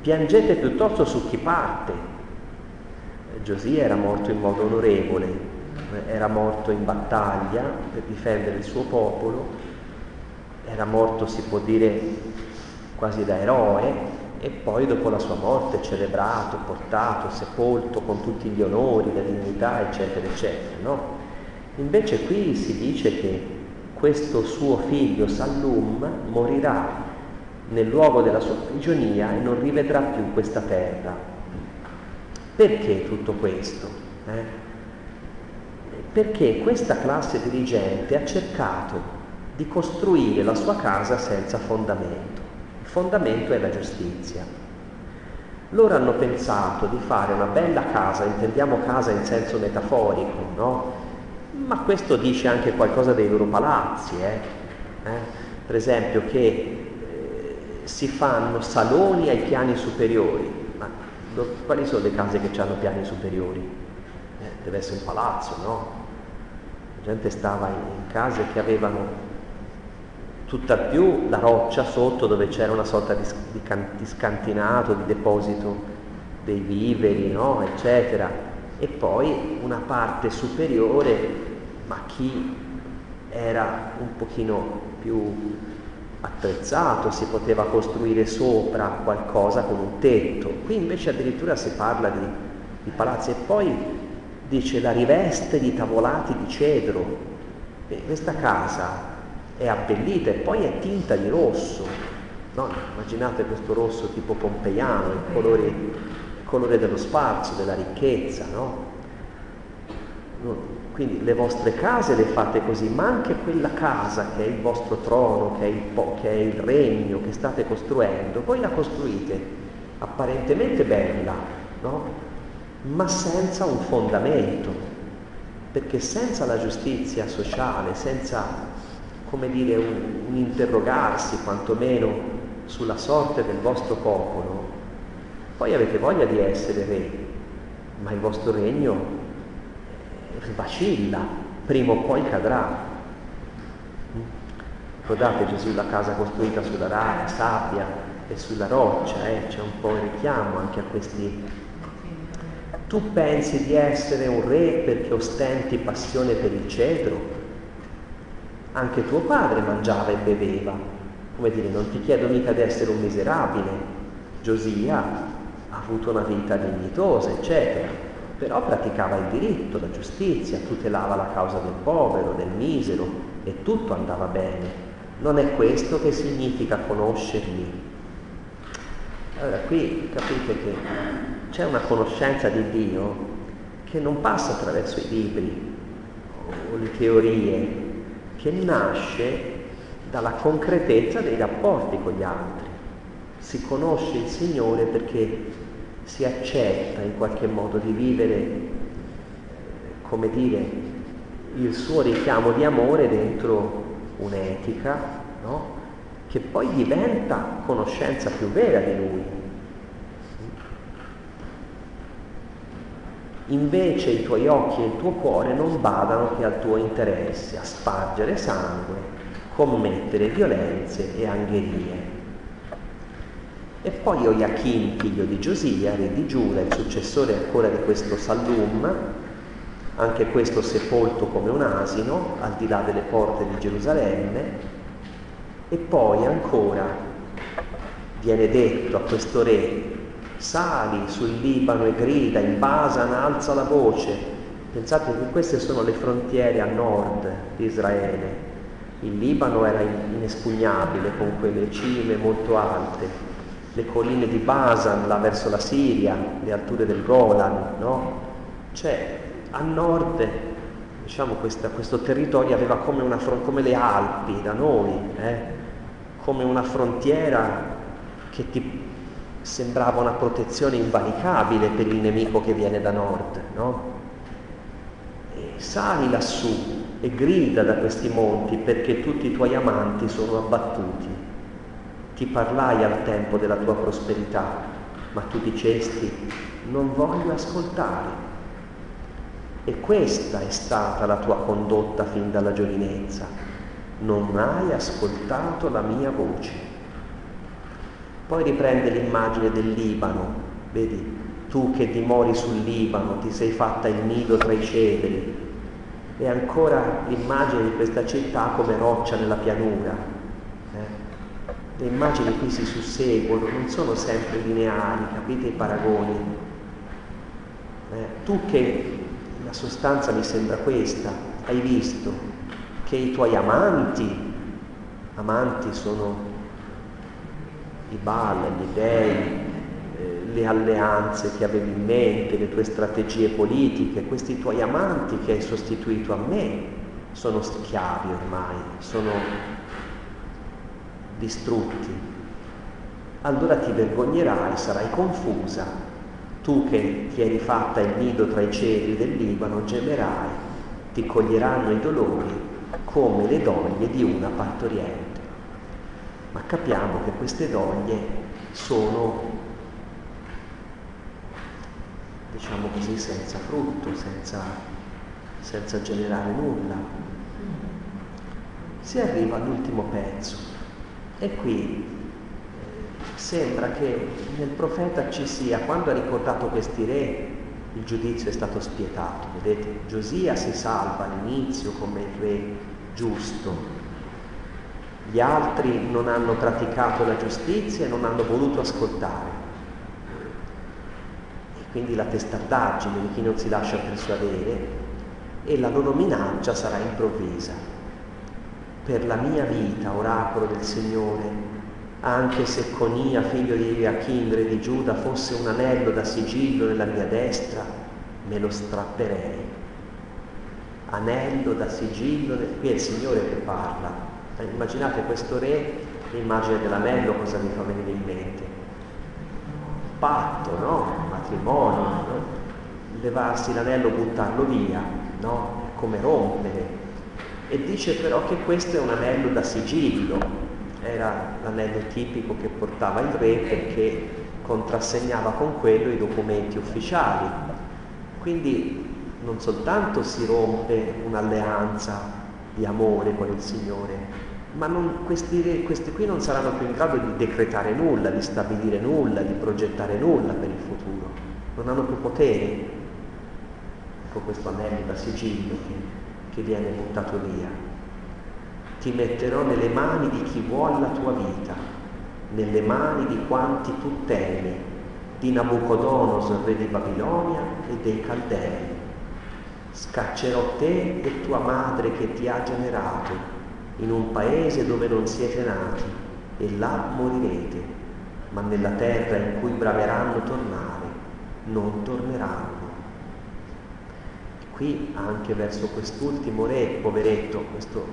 Piangete piuttosto su chi parte, Giosia era morto in modo onorevole, era morto in battaglia per difendere il suo popolo, era morto, si può dire, quasi da eroe e poi dopo la sua morte celebrato, portato, sepolto con tutti gli onori, la dignità, eccetera, eccetera. No? Invece qui si dice che questo suo figlio Sallum morirà nel luogo della sua prigionia e non rivedrà più questa terra. Perché tutto questo? Eh? Perché questa classe dirigente ha cercato di costruire la sua casa senza fondamento. Il fondamento è la giustizia. Loro hanno pensato di fare una bella casa, intendiamo casa in senso metaforico, no? Ma questo dice anche qualcosa dei loro palazzi, eh? Eh? per esempio che eh, si fanno saloni ai piani superiori, quali sono le case che hanno piani superiori? Eh, deve essere un palazzo, no? La gente stava in, case che avevano tutt'al più la roccia sotto dove c'era una sorta di, di, di scantinato, di deposito dei viveri, no? eccetera, e poi una parte superiore, ma chi era un pochino più attrezzato, si poteva costruire sopra qualcosa con un tetto. Qui invece addirittura si parla di, di palazzi e poi dice la riveste di tavolati di cedro. E questa casa è abbellita e poi è tinta di rosso. No? Immaginate questo rosso tipo pompeiano, il colore, il colore dello spazio, della ricchezza, no? Quindi le vostre case le fate così, ma anche quella casa che è il vostro trono, che è il, po- che è il regno che state costruendo, voi la costruite apparentemente bella, no? ma senza un fondamento, perché senza la giustizia sociale, senza, come dire, un, un interrogarsi quantomeno sulla sorte del vostro popolo, poi avete voglia di essere re, ma il vostro regno vacilla, prima o poi cadrà. Ricordate Gesù la casa costruita sulla rana, sabbia e sulla roccia, eh? c'è un po' il richiamo anche a questi... Tu pensi di essere un re perché ostenti passione per il cedro? Anche tuo padre mangiava e beveva. Come dire, non ti chiedo mica di essere un miserabile. Giosia ha avuto una vita dignitosa, eccetera però praticava il diritto, la giustizia, tutelava la causa del povero, del misero e tutto andava bene. Non è questo che significa conoscerli. Allora qui capite che c'è una conoscenza di Dio che non passa attraverso i libri o le teorie, che nasce dalla concretezza dei rapporti con gli altri. Si conosce il Signore perché si accetta in qualche modo di vivere, come dire, il suo richiamo di amore dentro un'etica, no? che poi diventa conoscenza più vera di lui. Invece i tuoi occhi e il tuo cuore non badano che al tuo interesse, a spargere sangue, commettere violenze e angherie. E poi Joachim, figlio di Giosia, re di Giuda, il successore ancora di questo Sallum, anche questo sepolto come un asino, al di là delle porte di Gerusalemme, e poi ancora viene detto a questo re, sali sul Libano e grida, in Basan alza la voce. Pensate che queste sono le frontiere a nord di Israele. Il Libano era inespugnabile con quelle cime molto alte, le colline di Basan là verso la Siria, le alture del Golan, no? Cioè, a nord, diciamo, questa, questo territorio aveva come, una, come, le Alpi da noi, eh? come una frontiera che ti sembrava una protezione invalicabile per il nemico che viene da nord, no? E sali lassù e grida da questi monti perché tutti i tuoi amanti sono abbattuti. Ti parlai al tempo della tua prosperità, ma tu dicesti non voglio ascoltare. E questa è stata la tua condotta fin dalla giovinezza. Non hai ascoltato la mia voce. Poi riprende l'immagine del Libano, vedi, tu che dimori sul Libano, ti sei fatta il nido tra i cedri, e ancora l'immagine di questa città come roccia nella pianura. Eh? Le immagini qui si susseguono, non sono sempre lineari, capite i paragoni? Eh? Tu che la sostanza mi sembra questa, hai visto che i tuoi amanti, amanti sono i Baal, gli dei, le alleanze che avevi in mente, le tue strategie politiche, questi tuoi amanti che hai sostituito a me sono schiavi ormai, sono distrutti. Allora ti vergognerai, sarai confusa. Tu che ti eri fatta il nido tra i cieli del Libano, gemerai, ti coglieranno i dolori come le doglie di una partoriente. Ma capiamo che queste doglie sono diciamo così, senza frutto, senza, senza generare nulla. Si arriva all'ultimo pezzo e qui eh, sembra che nel profeta ci sia, quando ha ricordato questi re, il giudizio è stato spietato. Vedete, Giosia si salva all'inizio come il re giusto. Gli altri non hanno praticato la giustizia e non hanno voluto ascoltare quindi la testardaggine di chi non si lascia persuadere e la loro minaccia sarà improvvisa. Per la mia vita, oracolo del Signore, anche se Conia, figlio di Joachim, re di Giuda, fosse un anello da sigillo nella mia destra, me lo strapperei. Anello da sigillo, qui è il Signore che parla. Immaginate questo re, l'immagine dell'anello cosa mi fa venire in mente? Patto, no? matrimonio, no? levarsi l'anello, buttarlo via, no? come rompere. E dice però che questo è un anello da sigillo, era l'anello tipico che portava il re perché contrassegnava con quello i documenti ufficiali. Quindi non soltanto si rompe un'alleanza di amore con il Signore, ma non, questi, questi qui non saranno più in grado di decretare nulla, di stabilire nulla, di progettare nulla per il futuro, non hanno più potere. Ecco questo anello da sigillo che, viene buttato via. Ti metterò nelle mani di chi vuole la tua vita, nelle mani di quanti tu temi, di Nabucodonosor, re di Babilonia e dei Caldei. Scaccerò te e tua madre che ti ha generato in un paese dove non siete nati e là morirete, ma nella terra in cui braveranno tornare, non torneranno. Qui anche verso quest'ultimo re, poveretto, questo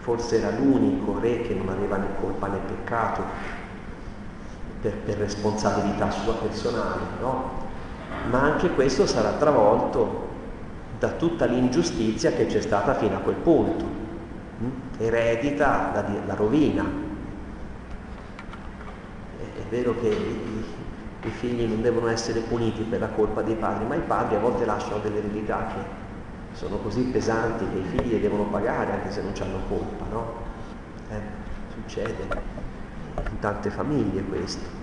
forse era l'unico re che non aveva né colpa né peccato per, per responsabilità sua personale, no? Ma anche questo sarà travolto da tutta l'ingiustizia che c'è stata fino a quel punto. Mm? Eredita la, la rovina. È vero che i, figli non devono essere puniti per la colpa dei padri, ma i padri a volte lasciano delle eredità che sono così pesanti che i figli le devono pagare anche se non hanno colpa, no? Eh, succede in tante famiglie questo.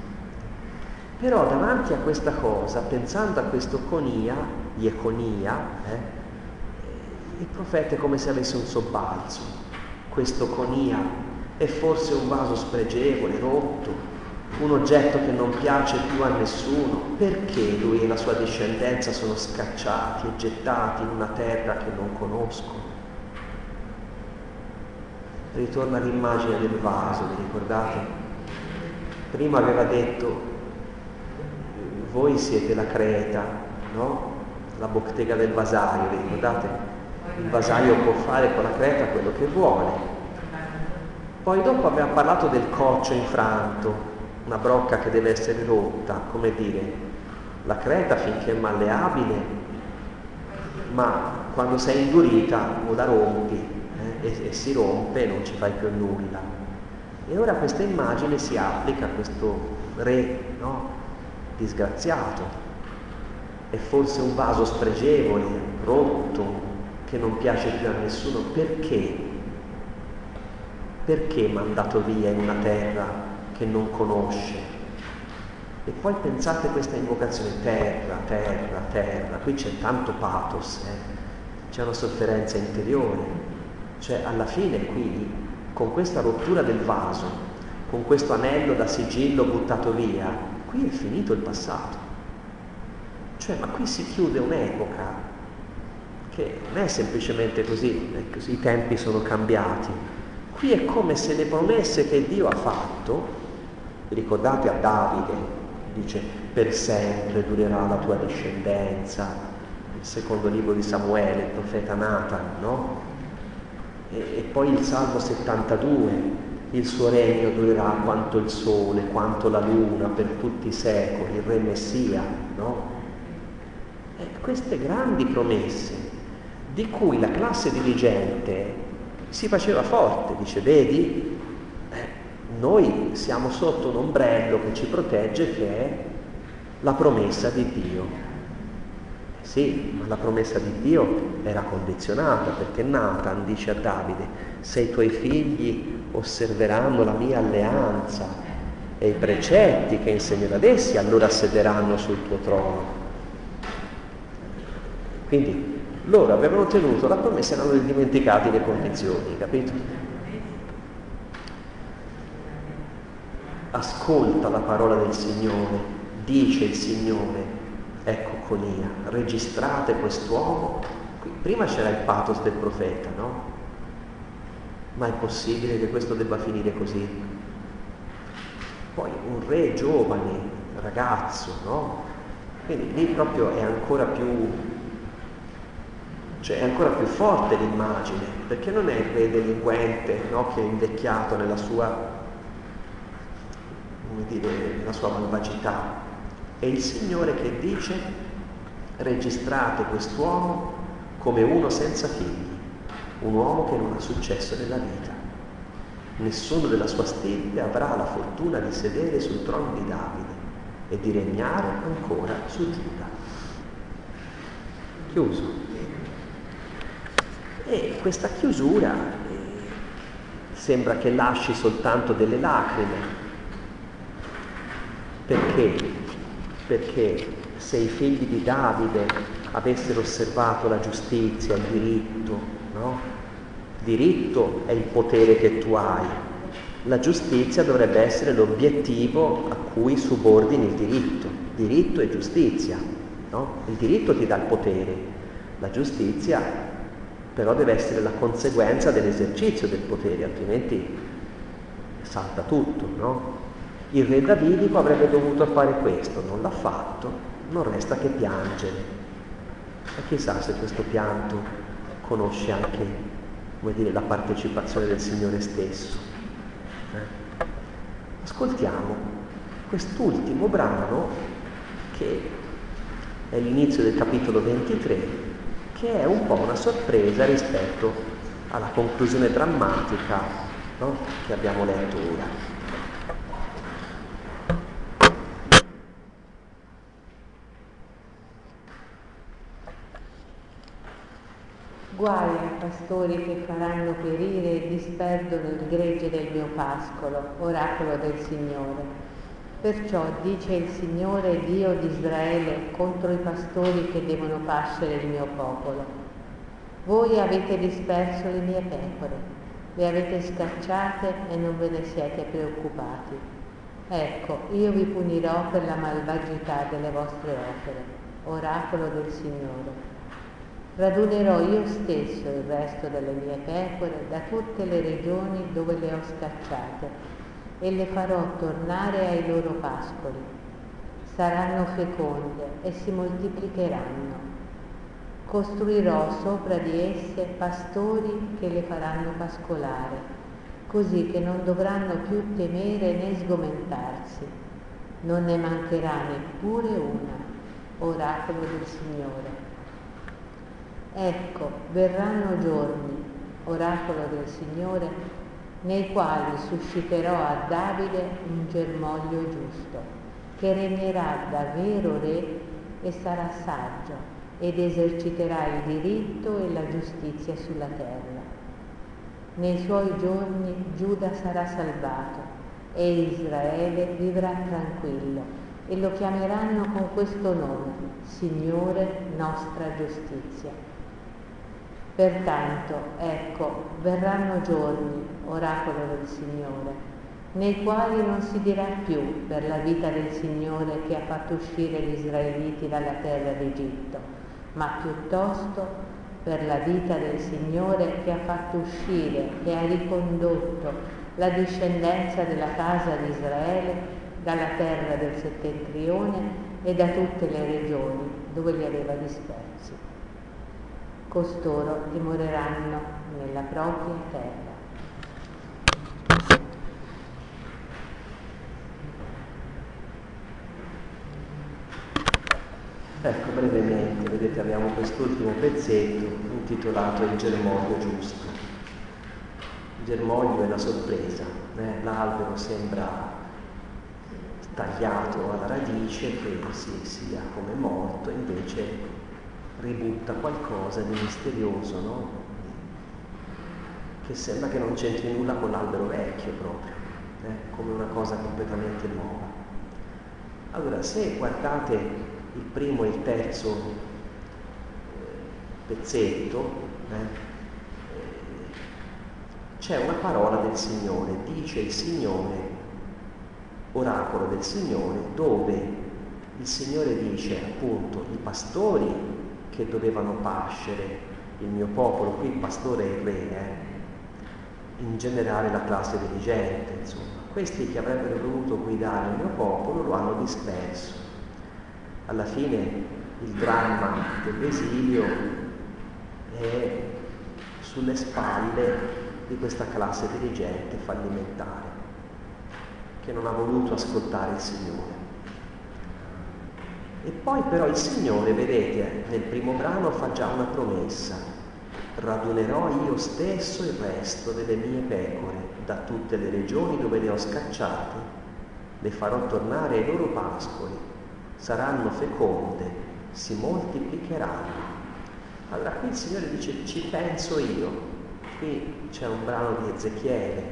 Però davanti a questa cosa, pensando a questo Conia, Ieconia, eh, il profeta è come se avesse un sobbalzo. Questo Conia è forse un vaso spregevole, rotto, un oggetto che non piace più a nessuno. Perché lui e la sua discendenza sono scacciati e gettati in una terra che non conoscono? ritorna l'immagine del vaso, vi ricordate? Prima aveva detto, voi siete la creta, no? La bottega del vasaio, vi ricordate? Il vasaio può fare con la creta quello che vuole. Poi dopo aveva parlato del coccio infranto, una brocca che deve essere rotta, come dire, la creta finché è malleabile, ma quando sei indurita o la rompi eh, e, e, si rompe non ci fai più nulla. E ora questa immagine si applica a questo re no? disgraziato. È forse un vaso spregevole, rotto, che non piace più a nessuno. Perché? Perché mandato via in una terra che non conosce? E poi pensate a questa invocazione, terra, terra, terra, qui c'è tanto pathos, eh? c'è una sofferenza interiore, cioè alla fine qui, con questa rottura del vaso, con questo anello da sigillo buttato via, qui è finito il passato. Cioè, ma qui si chiude un'epoca che non è semplicemente così, così i tempi sono cambiati. Qui è come se le promesse che Dio ha fatto, ricordate a Davide, dice per sempre durerà la tua discendenza, il secondo libro di Samuele, il profeta Nathan, no? E, e poi il Salmo 72, il suo regno durerà quanto il sole, quanto la luna, per tutti i secoli, il re Messia, no? E queste grandi promesse di cui la classe dirigente si faceva forte, dice, vedi, noi siamo sotto un ombrello che ci protegge che è la promessa di Dio. Sì, ma la promessa di Dio era condizionata perché Nathan dice a Davide, se i tuoi figli osserveranno la mia alleanza e i precetti che insegnerò ad essi, allora sederanno sul tuo trono. Quindi loro avevano tenuto la promessa e erano dimenticati le condizioni, capito? Ascolta la parola del Signore, dice il Signore, ecco Conia, registrate quest'uomo. Prima c'era il pathos del profeta, no? Ma è possibile che questo debba finire così? Poi un re giovane, ragazzo, no? Quindi lì proprio è ancora più, cioè è ancora più forte l'immagine, perché non è il re delinquente no? che è invecchiato nella sua, dire, nella sua malvagità, è il Signore che dice registrate quest'uomo come uno senza figli, un uomo che non ha successo nella vita. Nessuno della sua stirpe avrà la fortuna di sedere sul trono di Davide e di regnare ancora su Giuda. Chiuso. E questa chiusura eh, sembra che lasci soltanto delle lacrime. Perché? perché se i figli di Davide avessero osservato la giustizia, il diritto, no? Diritto è il potere che tu hai. La giustizia dovrebbe essere l'obiettivo a cui subordini il diritto. Diritto e giustizia. No? Il diritto ti dà il potere, la giustizia però deve essere la conseguenza dell'esercizio del potere, altrimenti salta tutto. No? Il re davidico avrebbe dovuto fare questo, non l'ha fatto, non resta che piangere. E chissà se questo pianto conosce anche come dire, la partecipazione del Signore stesso. Eh? Ascoltiamo quest'ultimo brano che è l'inizio del capitolo 23, che è un po' una sorpresa rispetto alla conclusione drammatica no? che abbiamo letto ora. Guai ai pastori che faranno perire e disperdono il gregge del mio pascolo, oracolo del Signore. Perciò dice il Signore Dio di Israele contro i pastori che devono pascere il mio popolo. Voi avete disperso le mie pecore, le avete scacciate e non ve ne siete preoccupati. Ecco, io vi punirò per la malvagità delle vostre opere, oracolo del Signore. Radunerò io stesso il resto delle mie pecore da tutte le regioni dove le ho scacciate e le farò tornare ai loro pascoli. Saranno feconde e si moltiplicheranno. Costruirò sopra di esse pastori che le faranno pascolare, così che non dovranno più temere né sgomentarsi. Non ne mancherà neppure una, oracolo del Signore. Ecco, verranno giorni, oracolo del Signore, nei quali susciterò a Davide un germoglio giusto, che regnerà da vero re e sarà saggio ed eserciterà il diritto e la giustizia sulla terra. Nei suoi giorni Giuda sarà salvato e Israele vivrà tranquillo e lo chiameranno con questo nome, Signore nostra giustizia. Pertanto, ecco, verranno giorni, oracolo del Signore, nei quali non si dirà più per la vita del Signore che ha fatto uscire gli israeliti dalla terra d'Egitto, ma piuttosto per la vita del Signore che ha fatto uscire e ha ricondotto la discendenza della casa di Israele dalla terra del settentrione e da tutte le regioni dove li aveva dispersi costoro dimoreranno nella propria terra. Ecco, brevemente, vedete abbiamo quest'ultimo pezzetto intitolato Il germoglio giusto. Il germoglio è la sorpresa, eh? l'albero sembra tagliato alla radice, che si sia come morto, invece ributta qualcosa di misterioso, no? Che sembra che non c'entri nulla con l'albero vecchio proprio, eh? come una cosa completamente nuova. Allora, se guardate il primo e il terzo eh, pezzetto, eh, c'è una parola del Signore, dice il Signore, oracolo del Signore, dove il Signore dice appunto i pastori che dovevano pascere il mio popolo, qui il pastore e il re, eh? in generale la classe dirigente, insomma. Questi che avrebbero dovuto guidare il mio popolo lo hanno disperso. Alla fine il dramma dell'esilio è sulle spalle di questa classe dirigente fallimentare che non ha voluto ascoltare il Signore. E poi però il Signore, vedete, nel primo brano fa già una promessa. Radunerò io stesso il resto delle mie pecore da tutte le regioni dove le ho scacciate, le farò tornare ai loro pascoli, saranno feconde, si moltiplicheranno. Allora qui il Signore dice ci penso io. Qui c'è un brano di Ezechiele,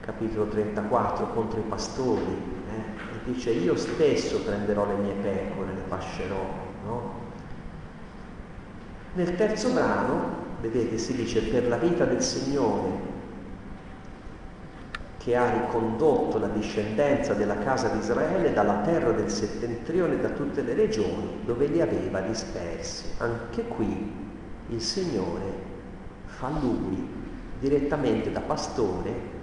capitolo 34, contro i pastori, dice io stesso prenderò le mie pecore, le pascerò, no? Nel terzo brano, vedete, si dice per la vita del Signore che ha ricondotto la discendenza della casa di Israele dalla terra del settentrione da tutte le regioni dove li aveva dispersi. Anche qui il Signore fa lui direttamente da pastore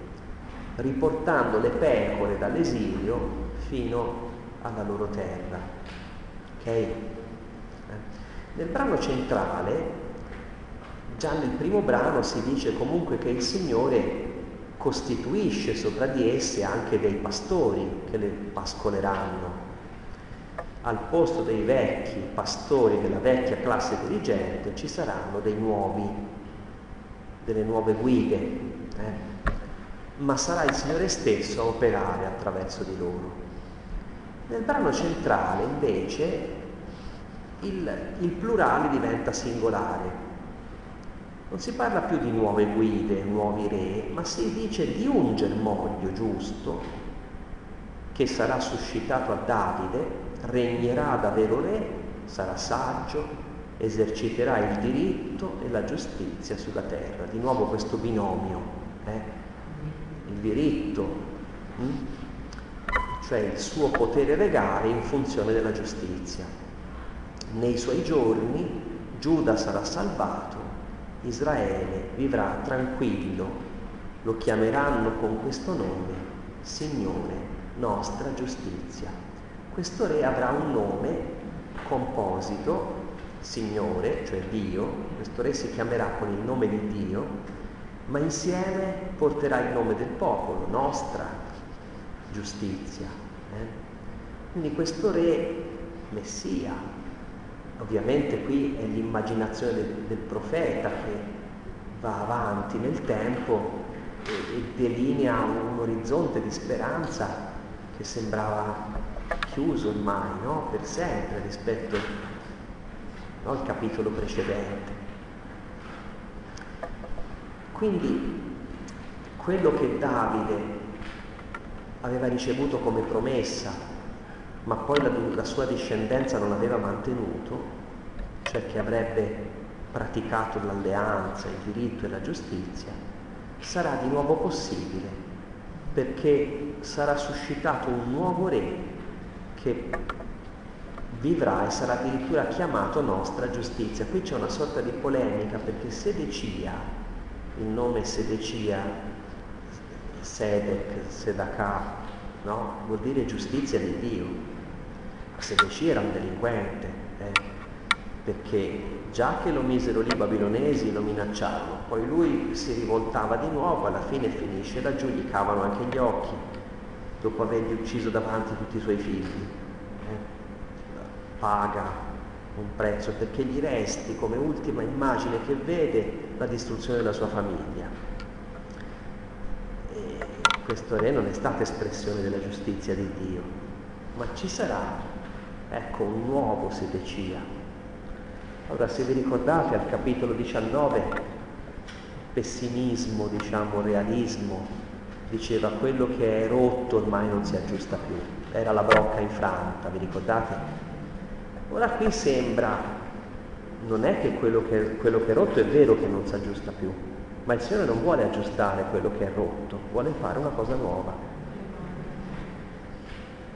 riportando le pecore dall'esilio fino alla loro terra. Okay? Eh. Nel brano centrale, già nel primo brano si dice comunque che il Signore costituisce sopra di esse anche dei pastori che le pascoleranno. Al posto dei vecchi pastori della vecchia classe dirigente ci saranno dei nuovi, delle nuove guide. Eh? ma sarà il Signore stesso a operare attraverso di loro. Nel brano centrale invece il, il plurale diventa singolare. Non si parla più di nuove guide, nuovi re, ma si dice di un germoglio giusto che sarà suscitato a Davide, regnerà da vero re, sarà saggio, eserciterà il diritto e la giustizia sulla terra. Di nuovo questo binomio, eh? il diritto, hm? Cioè il suo potere legale in funzione della giustizia. Nei suoi giorni Giuda sarà salvato, Israele vivrà tranquillo, lo chiameranno con questo nome, Signore, nostra giustizia. Questo re avrà un nome composito, Signore, cioè Dio, questo re si chiamerà con il nome di Dio, ma insieme porterà il nome del popolo, nostra giustizia. Eh? Quindi questo re, Messia, ovviamente qui è l'immaginazione del, del profeta che va avanti nel tempo e, e delinea un orizzonte di speranza che sembrava chiuso ormai, no? per sempre rispetto no? al capitolo precedente. Quindi quello che Davide aveva ricevuto come promessa, ma poi la, la sua discendenza non aveva mantenuto, cioè che avrebbe praticato l'alleanza, il diritto e la giustizia, sarà di nuovo possibile perché sarà suscitato un nuovo re che vivrà e sarà addirittura chiamato nostra giustizia. Qui c'è una sorta di polemica perché Sedecia, il nome Sedecia, Sedek, Sedaka, no? vuol dire giustizia di Dio. Ma Sedecia era un delinquente, eh? perché già che lo misero lì i babilonesi lo minacciarono, poi lui si rivoltava di nuovo, alla fine finisce laggiù, gli cavano anche gli occhi, dopo avergli ucciso davanti tutti i suoi figli. Eh? Paga un prezzo perché gli resti come ultima immagine che vede la distruzione della sua famiglia. Questo re non è stata espressione della giustizia di Dio, ma ci sarà, ecco, un nuovo Sedecia, Ora, se vi ricordate al capitolo 19, pessimismo, diciamo, realismo, diceva quello che è rotto ormai non si aggiusta più, era la brocca infranta, vi ricordate? Ora qui sembra, non è che quello che, quello che è rotto è vero che non si aggiusta più, ma il Signore non vuole aggiustare quello che è rotto, vuole fare una cosa nuova.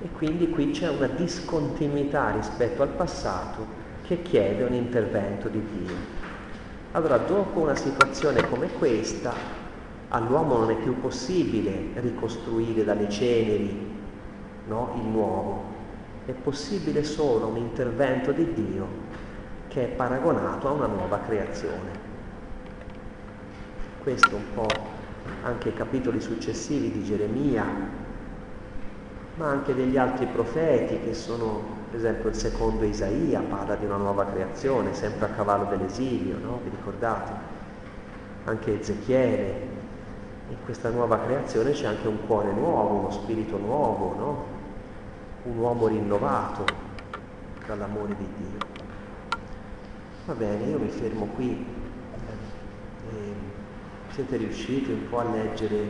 E quindi qui c'è una discontinuità rispetto al passato che chiede un intervento di Dio. Allora, dopo una situazione come questa, all'uomo non è più possibile ricostruire dalle ceneri no, il nuovo, è possibile solo un intervento di Dio che è paragonato a una nuova creazione. Questo un po' anche i capitoli successivi di Geremia, ma anche degli altri profeti che sono per esempio il secondo Isaia parla di una nuova creazione, sempre a cavallo dell'esilio, no? vi ricordate? Anche Ezechiele, in questa nuova creazione c'è anche un cuore nuovo, uno spirito nuovo, no? un uomo rinnovato dall'amore di Dio. Va bene, io mi fermo qui. Eh, siete riusciti un po' a leggere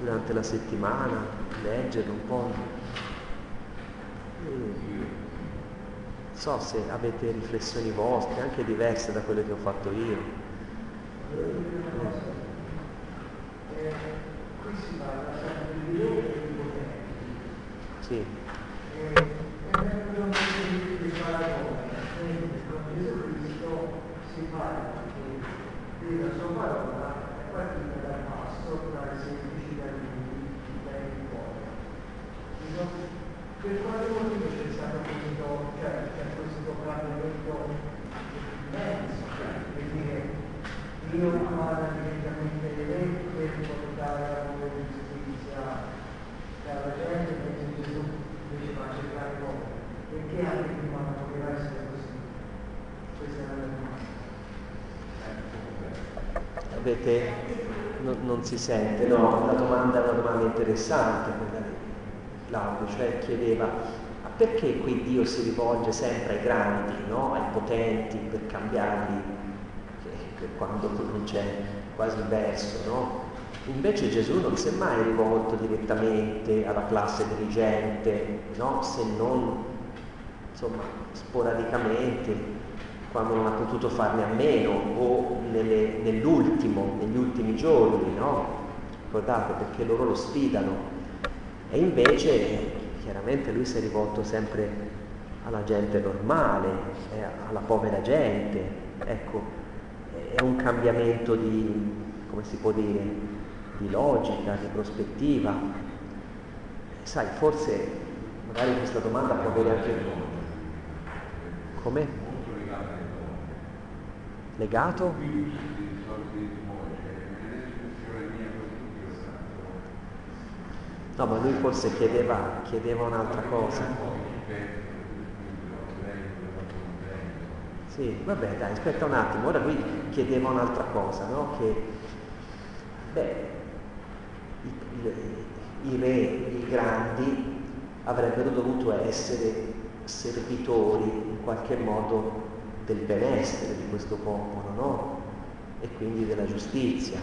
durante la settimana, leggere un po'? so se avete riflessioni vostre, anche diverse da quelle che ho fatto io. qui si. E vengono dei paragoni, con Gesù Cristo si parla che la sua parola è partita dal passo tra i semplici da lui, dai cuore. Per quale motivo c'è stato questo, cioè, c'è questo cambiamento immenso, cioè, per dire Dio parla direttamente le leggi per portare la nuova giustizia dalla gente, mentre Gesù fa cercare l'uomo. Perché anche prima non poteva essere così? Questa è la domanda. Avete, no, non si sente, no, la domanda è una domanda interessante quella. Claudio, cioè chiedeva perché qui Dio si rivolge sempre ai grandi, no? ai potenti per cambiarli quando non c'è quasi il verso, no? Invece Gesù non si è mai rivolto direttamente alla classe dirigente, no? se non insomma, sporadicamente, quando non ha potuto farne a meno o nelle, nell'ultimo, negli ultimi giorni, no? Ricordate, perché loro lo sfidano e invece chiaramente lui si è rivolto sempre alla gente normale, eh, alla povera gente. Ecco, è un cambiamento di, come si può dire, di logica, di prospettiva. Sai, forse magari questa domanda può avere anche... Come? Legato? No, ma lui forse chiedeva, chiedeva un'altra cosa. Sì, vabbè, dai, aspetta un attimo, ora lui chiedeva un'altra cosa, no? Che, beh, i, i, re, i grandi avrebbero dovuto essere servitori in qualche modo del benessere di questo popolo, no? E quindi della giustizia.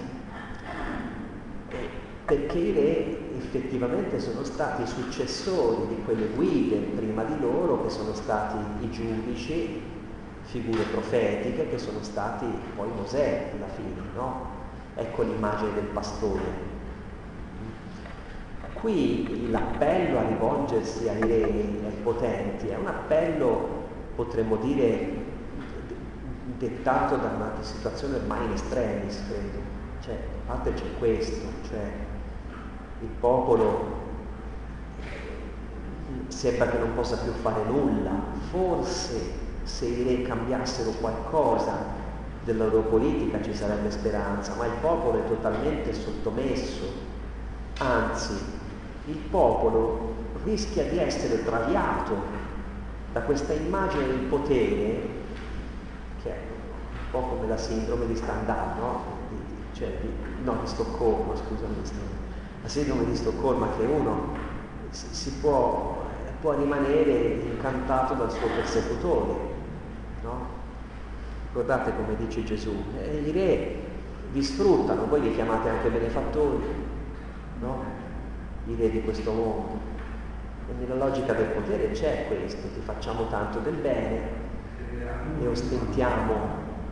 Perché i re effettivamente sono stati successori di quelle guide prima di loro, che sono stati i giudici, figure profetiche, che sono stati poi Mosè alla fine, no? Ecco l'immagine del pastore. Qui l'appello a rivolgersi ai re potenti è un appello, potremmo dire, dettato da una situazione ormai in estremis, credo. Cioè, a parte c'è questo, cioè il popolo sembra che non possa più fare nulla, forse se i re cambiassero qualcosa della loro politica ci sarebbe speranza, ma il popolo è totalmente sottomesso, anzi il popolo rischia di essere traviato da questa immagine del potere che è un po' come la sindrome di Stendhal, no? Di, cioè, di, no, di Stoccolma, scusami, la sindrome di Stoccolma che uno si può, può rimanere incantato dal suo persecutore, no? Guardate come dice Gesù, eh, i re vi sfruttano, voi li chiamate anche benefattori, no? I re di questo mondo. E nella logica del potere c'è questo, ti facciamo tanto del bene e ostentiamo,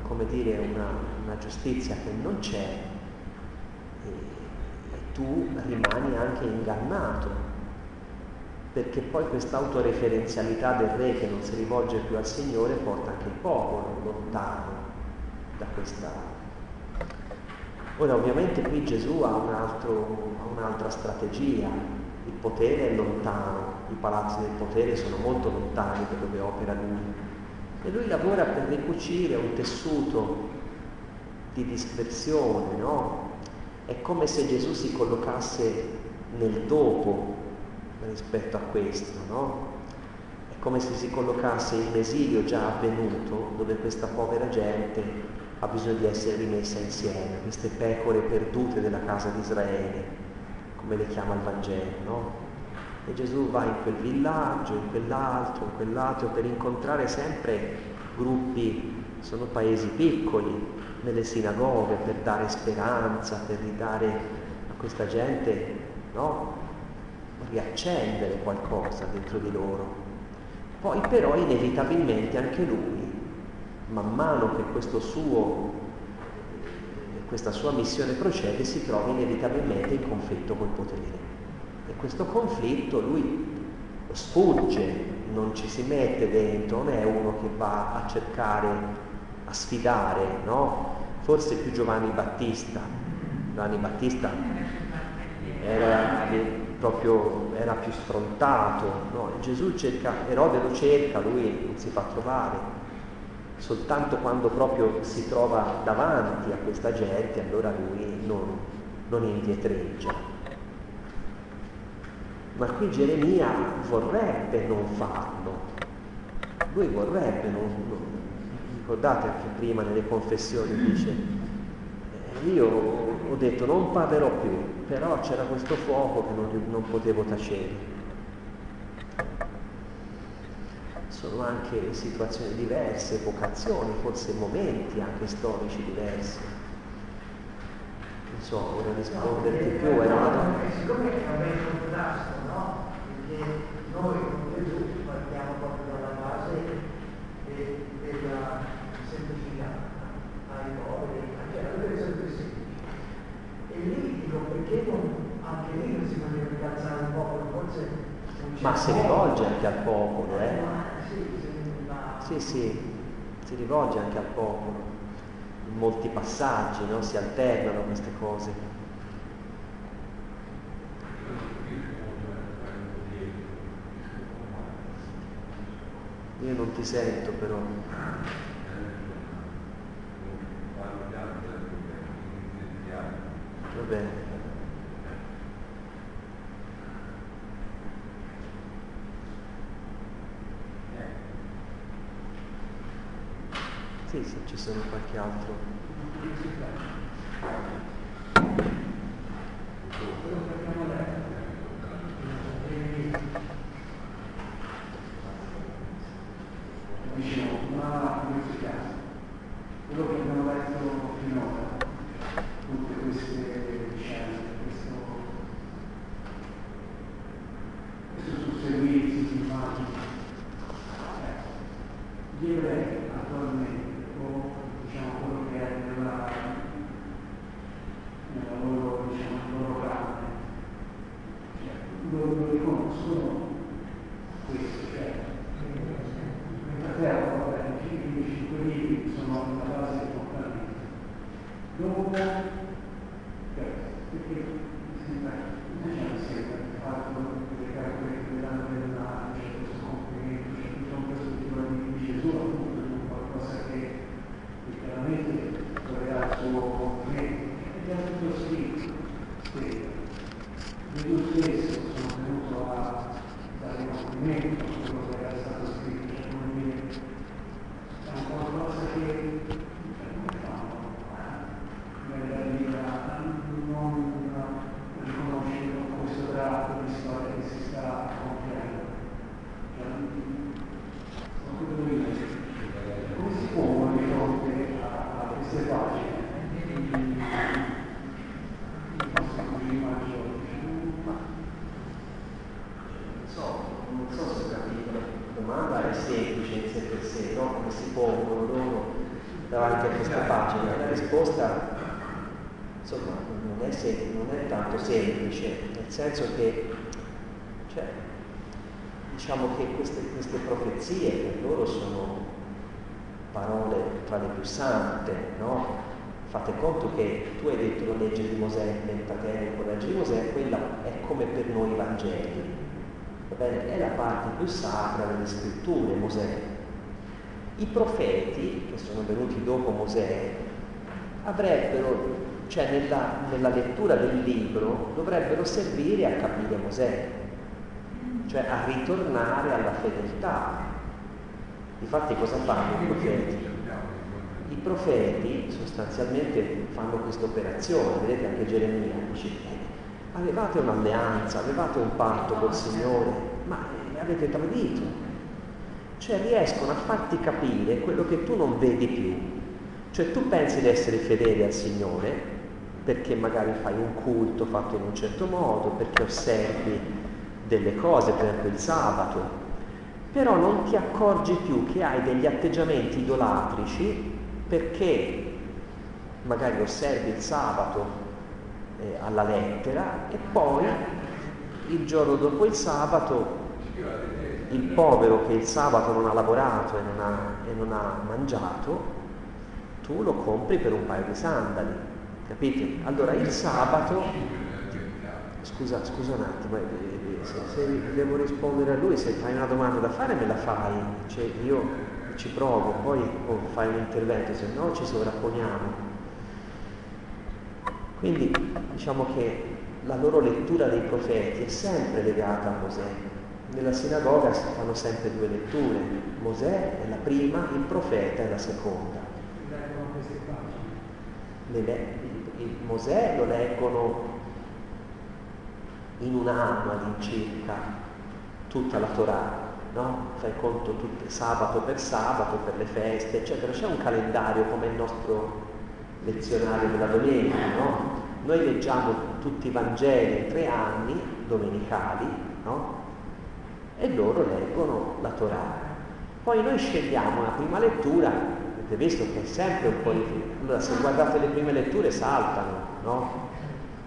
come dire, una, una giustizia che non c'è tu rimani anche ingannato, perché poi questa autoreferenzialità del re che non si rivolge più al Signore porta anche il popolo lontano da questa... Ora ovviamente qui Gesù ha, un altro, ha un'altra strategia, il potere è lontano, i palazzi del potere sono molto lontani da dove opera lui. E lui lavora per ricucire un tessuto di dispersione, no? È come se Gesù si collocasse nel dopo rispetto a questo, no? È come se si collocasse in esilio già avvenuto, dove questa povera gente ha bisogno di essere rimessa insieme, queste pecore perdute della casa di Israele, come le chiama il Vangelo, no? E Gesù va in quel villaggio, in quell'altro, in quell'altro, per incontrare sempre gruppi, sono paesi piccoli, nelle sinagoghe per dare speranza, per ridare a questa gente, no? Riaccendere qualcosa dentro di loro. Poi però inevitabilmente anche lui, man mano che suo, questa sua missione procede, si trova inevitabilmente in conflitto col potere. E questo conflitto lui sfugge, non ci si mette dentro, non è uno che va a cercare a sfidare, no? Forse più Giovanni Battista. Giovanni Battista era proprio era più sfrontato, no? Gesù cerca, Erode lo cerca, lui non si fa trovare. Soltanto quando proprio si trova davanti a questa gente, allora lui non, non indietreggia. Ma qui Geremia vorrebbe non farlo, lui vorrebbe non, ricordate anche prima nelle confessioni, dice, eh, io ho detto non parlerò più, però c'era questo fuoco che non, non potevo tacere. Sono anche situazioni diverse, vocazioni, forse momenti anche storici diversi. Non so, ora risponderti più, era una domanda. Siccome è un bel contrasto, no? Perché noi con Gesù partiamo proprio dalla base della ai poveri, cioè deve sempre semplice. E lì dico perché non, anche lì non si poteva incalzare un popolo, forse Ma si rivolge anche al popolo, eh? sì, sì, si rivolge anche al popolo, in molti passaggi no? si alternano queste cose. Io non ti sento però. Va bene. Sì, se ci sono qualche altro. Dicevo, una curiosità, quello che abbiamo letto finora, tutte queste scene, questo, questo susseguirsi di immagini, eh, gli ebrei attualmente o diciamo quello che è nella, nella loro, diciamo, nella loro carne. Cioè, lo, lo riconoscono questo, cioè nella terra, vabbè, i cinque libri sono la base del comportamento. Dopo, perché mi sembra, diciamo sempre, il fatto delle carte che danno della, c'è questo complimento, c'è tutta una prospettiva di Gesù, appunto, qualcosa che chiaramente troverà il suo complimento. Ed è tutto scritto, scritto. Gesù stesso sono venuto a dare complimento a quello che era stato scritto, cioè come dire, è un qualcosa che come fanno nella vita non riconoscere questo tratto di storia che si sta compiendo. Cioè, non credo dire come si pongono di fronte a, a queste pagine i nostri cugini maggiori? Ma Non so, non so se ho capito, la domanda è semplice in sé per sé, no? Come si pongono loro davanti a questa pagina? La risposta, insomma, non è, sem- non è tanto semplice, nel senso che, cioè, diciamo che queste, queste profezie per loro sono parole tra le più sante, no? Fate conto che tu hai detto la legge di Mosè, il Pentateuco, la legge di Mosè, quella è come per noi i Vangeli, va bene? È la parte più sacra delle scritture, Mosè. I profeti, che sono venuti dopo Mosè, avrebbero, cioè nella, nella lettura del libro, dovrebbero servire a capire Mosè, cioè a ritornare alla fedeltà. Infatti cosa fanno i profeti? I profeti sostanzialmente fanno questa operazione, vedete anche Geremia dice, eh, avevate un'alleanza, avevate un patto col Signore, ma eh, avete tradito. Cioè riescono a farti capire quello che tu non vedi più. Cioè tu pensi di essere fedele al Signore perché magari fai un culto fatto in un certo modo, perché osservi delle cose, per esempio il sabato, però non ti accorgi più che hai degli atteggiamenti idolatrici perché magari osservi il sabato eh, alla lettera e poi il giorno dopo il sabato il povero che il sabato non ha lavorato e non ha, e non ha mangiato, tu lo compri per un paio di sandali, capite? Allora il sabato, scusa, scusa un attimo, eh, se, se, devo rispondere a lui, se hai una domanda da fare me la fai, cioè io ci provo, poi oh, fai un intervento, se no ci sovrapponiamo. Quindi diciamo che la loro lettura dei profeti è sempre legata a Mosè. Nella sinagoga si fanno sempre due letture, Mosè è la prima, il profeta è la seconda. Le, il, Mosè lo leggono in un anno all'incirca, tutta la Torah, no? Fai conto tutte, sabato per sabato, per le feste, eccetera. C'è un calendario come il nostro lezionario della domenica, no? Noi leggiamo tutti i Vangeli in tre anni, domenicali, no? E loro leggono la Torah. Poi noi scegliamo una prima lettura, avete visto che è sempre un po' di... Se guardate le prime letture saltano, no?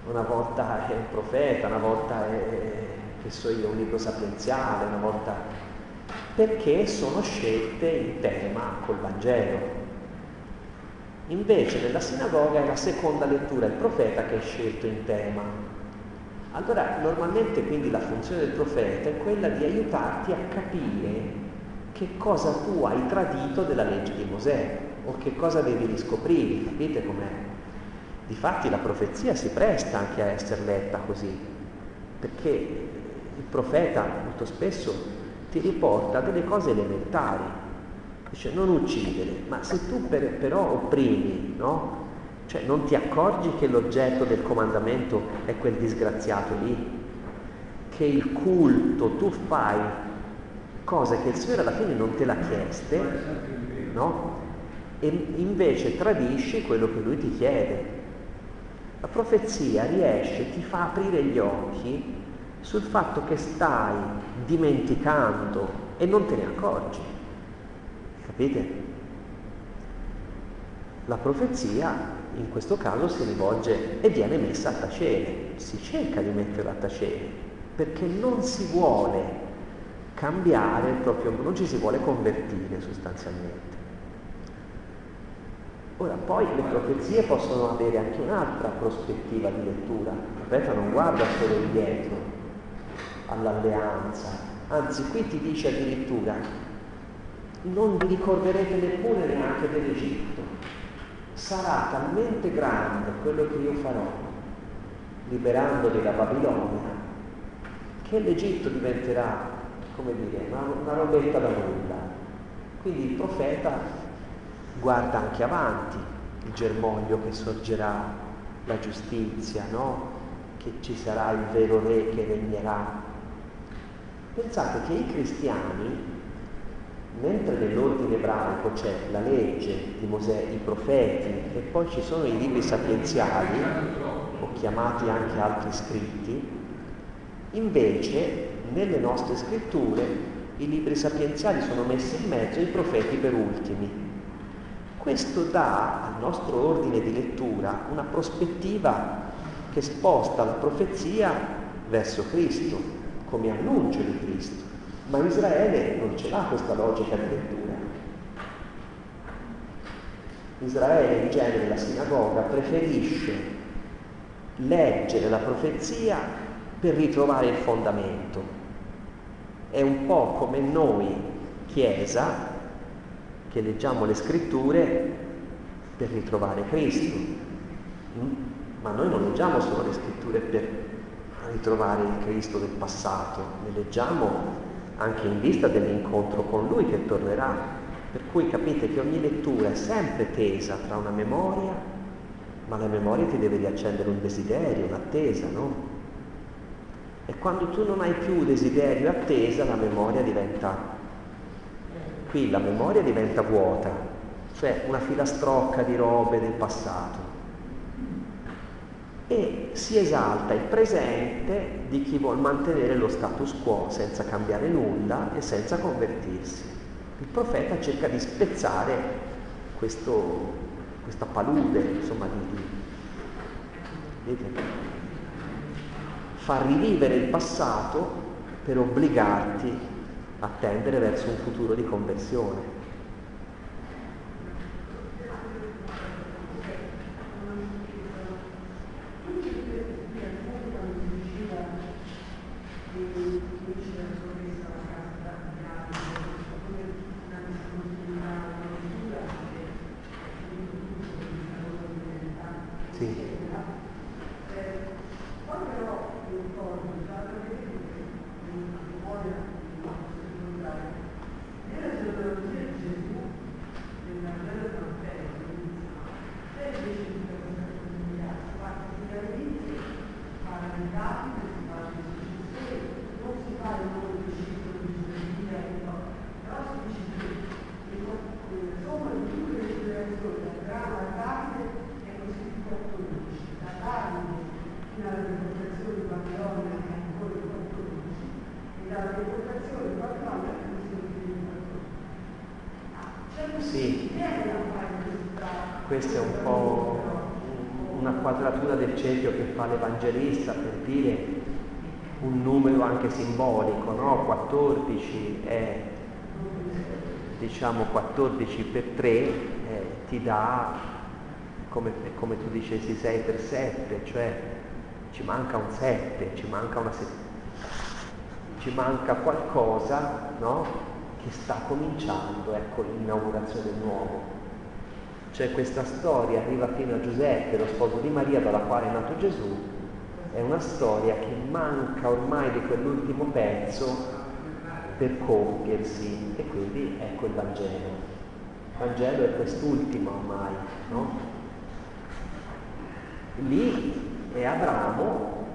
Una volta è un profeta, una volta è, che so io, un libro sapienziale, una volta perché sono scelte in tema col Vangelo. Invece nella sinagoga è la seconda lettura, il profeta che è scelto in tema. Allora normalmente quindi la funzione del profeta è quella di aiutarti a capire che cosa tu hai tradito della legge di Mosè o che cosa devi riscoprire, capite com'è? Difatti la profezia si presta anche a essere letta così, perché il profeta molto spesso ti riporta delle cose elementari, dice non uccidere, ma se tu per, però opprimi, no? Cioè non ti accorgi che l'oggetto del comandamento è quel disgraziato lì, che il culto tu fai cose che il Signore alla fine non te l'ha chieste, no? E invece tradisci quello che Lui ti chiede. La profezia riesce, ti fa aprire gli occhi sul fatto che stai dimenticando e non te ne accorgi. Capite? La profezia in questo caso si rivolge e viene messa a tacere, si cerca di metterla a tacere, perché non si vuole cambiare proprio, non ci si vuole convertire sostanzialmente. Ora, poi le profezie possono avere anche un'altra prospettiva di lettura. Il profeta non guarda solo indietro all'alleanza, anzi qui ti dice addirittura non vi ricorderete neppure neanche dell'Egitto. Sarà talmente grande quello che io farò, liberandovi da Babilonia, che l'Egitto diventerà, come dire, una, una robetta da nulla. Quindi il profeta guarda anche avanti il germoglio che sorgerà, la giustizia, no? che ci sarà il vero re che regnerà. Pensate che i cristiani, mentre nell'ordine ebraico c'è la legge di Mosè, i profeti e poi ci sono i libri sapienziali, o chiamati anche altri scritti, invece nelle nostre scritture i libri sapienziali sono messi in mezzo e i profeti per ultimi. Questo dà al nostro ordine di lettura una prospettiva che sposta la profezia verso Cristo, come annuncio di Cristo. Ma Israele non ce l'ha questa logica di lettura. Israele in genere, la sinagoga, preferisce leggere la profezia per ritrovare il fondamento. È un po' come noi, Chiesa, che leggiamo le scritture per ritrovare Cristo. Mm? Ma noi non leggiamo solo le scritture per ritrovare il Cristo del passato, le leggiamo anche in vista dell'incontro con Lui che tornerà. Per cui capite che ogni lettura è sempre tesa tra una memoria, ma la memoria ti deve riaccendere un desiderio, un'attesa, no? E quando tu non hai più desiderio e attesa, la memoria diventa qui la memoria diventa vuota, cioè una filastrocca di robe del passato. E si esalta il presente di chi vuole mantenere lo status quo senza cambiare nulla e senza convertirsi. Il profeta cerca di spezzare questo, questa palude, insomma, di, di, di, far rivivere il passato per obbligarti a tendere verso un futuro di conversione. Simbolico, no? 14 è diciamo 14 per 3 eh, ti dà, come, come, tu dicessi, 6 per 7, cioè ci manca un 7, ci manca una ci manca qualcosa no? che sta cominciando, ecco l'inaugurazione nuovo. Cioè questa storia arriva fino a Giuseppe, lo sposo di Maria dalla quale è nato Gesù, è una storia che manca ormai di quell'ultimo pezzo per compiersi e quindi ecco il Vangelo. Il Vangelo è quest'ultimo ormai, no? Lì è Abramo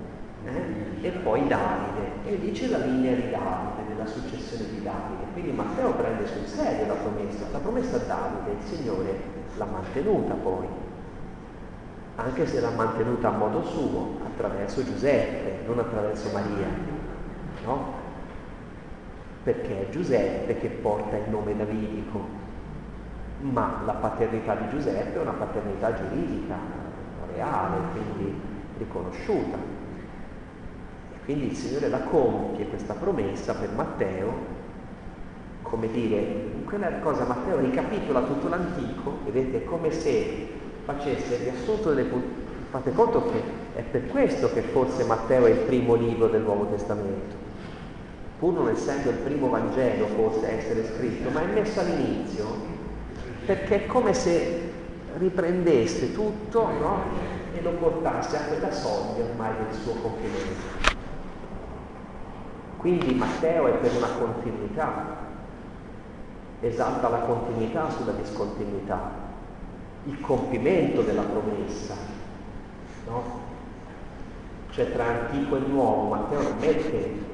eh? e poi Davide e dice la linea di Davide, della successione di Davide. Quindi Matteo prende sul serio la promessa, la promessa a Davide, il Signore l'ha mantenuta poi, anche se l'ha mantenuta a modo suo, attraverso Giuseppe, non attraverso Maria. No? perché è Giuseppe che porta il nome davidico, ma la paternità di Giuseppe è una paternità giuridica, reale, quindi riconosciuta. E quindi il Signore la compie questa promessa per Matteo, come dire, quella cosa Matteo ricapitola tutto l'antico, vedete, è come se facesse il riassunto delle. Fate conto che è per questo che forse Matteo è il primo libro del Nuovo Testamento pur non essendo il primo Vangelo forse a essere scritto, ma è messo all'inizio perché è come se riprendesse tutto no? e lo portasse a quella soglia ormai del suo compimento. Quindi Matteo è per una continuità, esalta la continuità sulla discontinuità, il compimento della promessa, no? Cioè tra antico e nuovo, Matteo non mette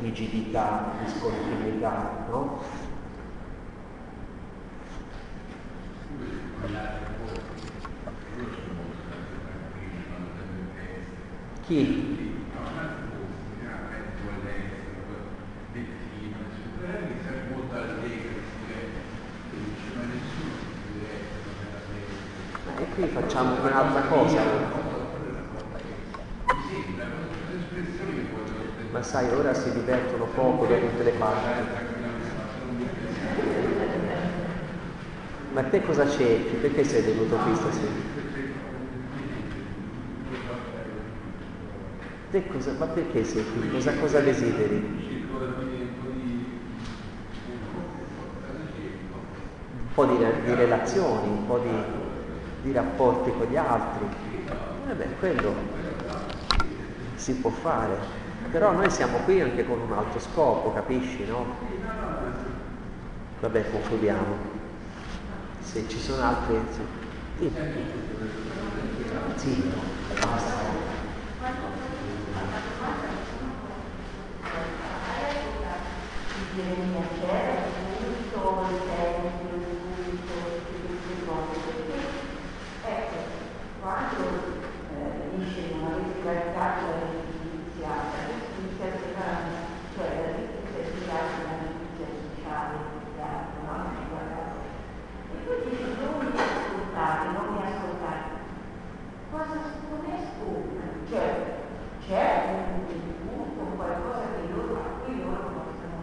rigidità, discontinuità, no? Chi? E qui facciamo un'altra cosa. Ma sai, ora si divertono poco da tutte le parti. Ma te cosa cerchi? Perché sei venuto qui stasera? Te cosa, ma perché sei qui? Cosa, cosa desideri? Un po' di, di relazioni, un po' di, di rapporti con gli altri. E beh, quello si può fare. Però noi siamo qui anche con un altro scopo, capisci, no? Vabbè, concludiamo. Se ci sono altri... Sì. Sì, basta. Ecco, quando eh, dice non avete praticato la giustiziata, cioè la giustizia la giustizia sociale, no? E poi dice non mi ascoltate, non mi ascoltate. Cosa come ascolta? Cioè c'è un culto, qualcosa che loro, a cui loro possono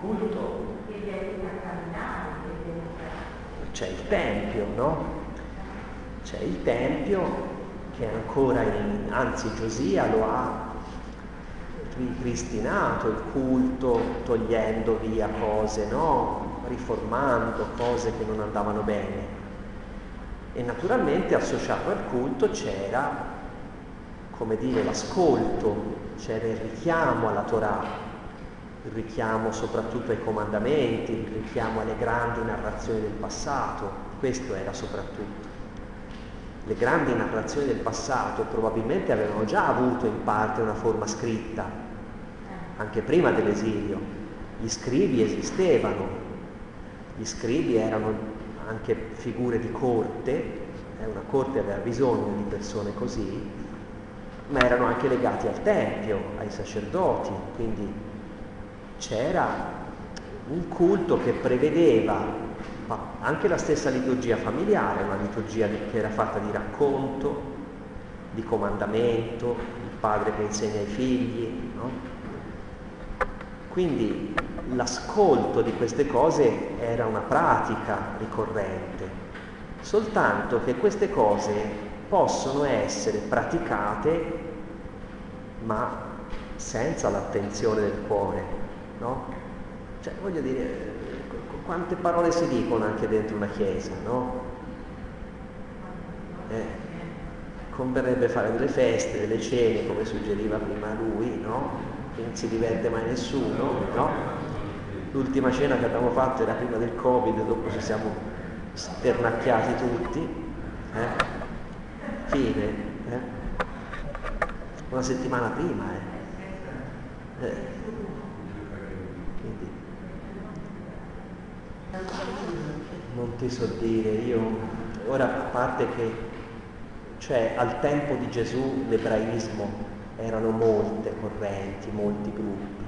culto che li aiuta a camminare, che li aiuta c'è il Tempio, no? C'è il Tempio che ancora, in, anzi Giosia lo ha ripristinato il culto, togliendo via cose, no? Riformando cose che non andavano bene. E naturalmente associato al culto c'era, come dire, l'ascolto, c'era il richiamo alla Torah, il richiamo soprattutto ai comandamenti, il richiamo alle grandi narrazioni del passato, questo era soprattutto. Le grandi narrazioni del passato probabilmente avevano già avuto in parte una forma scritta, anche prima dell'esilio. Gli scrivi esistevano, gli scrivi erano anche figure di corte, eh, una corte aveva bisogno di persone così, ma erano anche legati al Tempio, ai sacerdoti, quindi c'era un culto che prevedeva anche la stessa liturgia familiare, una liturgia che era fatta di racconto, di comandamento, il padre che insegna ai figli. No? Quindi l'ascolto di queste cose era una pratica ricorrente, soltanto che queste cose possono essere praticate ma senza l'attenzione del cuore, no? Cioè, voglio dire, quante parole si dicono anche dentro una chiesa, no? Eh, converrebbe fare delle feste, delle cene, come suggeriva prima lui, no? Che non si diverte mai nessuno, no? L'ultima cena che abbiamo fatto era prima del Covid, dopo ci siamo sternacchiati tutti. Eh? Fine. Eh? Una settimana prima, eh? eh. Quindi, non ti so dire, io ora a parte che cioè al tempo di Gesù l'ebraismo erano molte correnti, molti gruppi.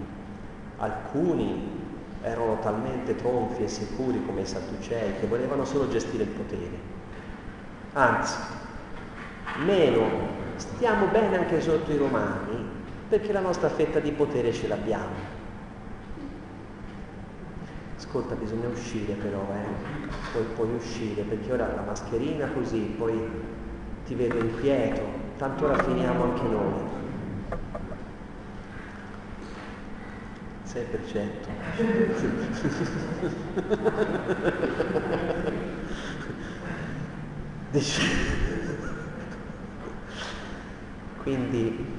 Alcuni erano talmente tronfi e sicuri come i Sadducei che volevano solo gestire il potere. Anzi, meno, stiamo bene anche sotto i romani perché la nostra fetta di potere ce l'abbiamo. Ascolta, bisogna uscire però, eh? Poi puoi uscire perché ora la mascherina così, poi ti vedo inquieto, tanto ora finiamo anche noi. 6%. (laughs) Quindi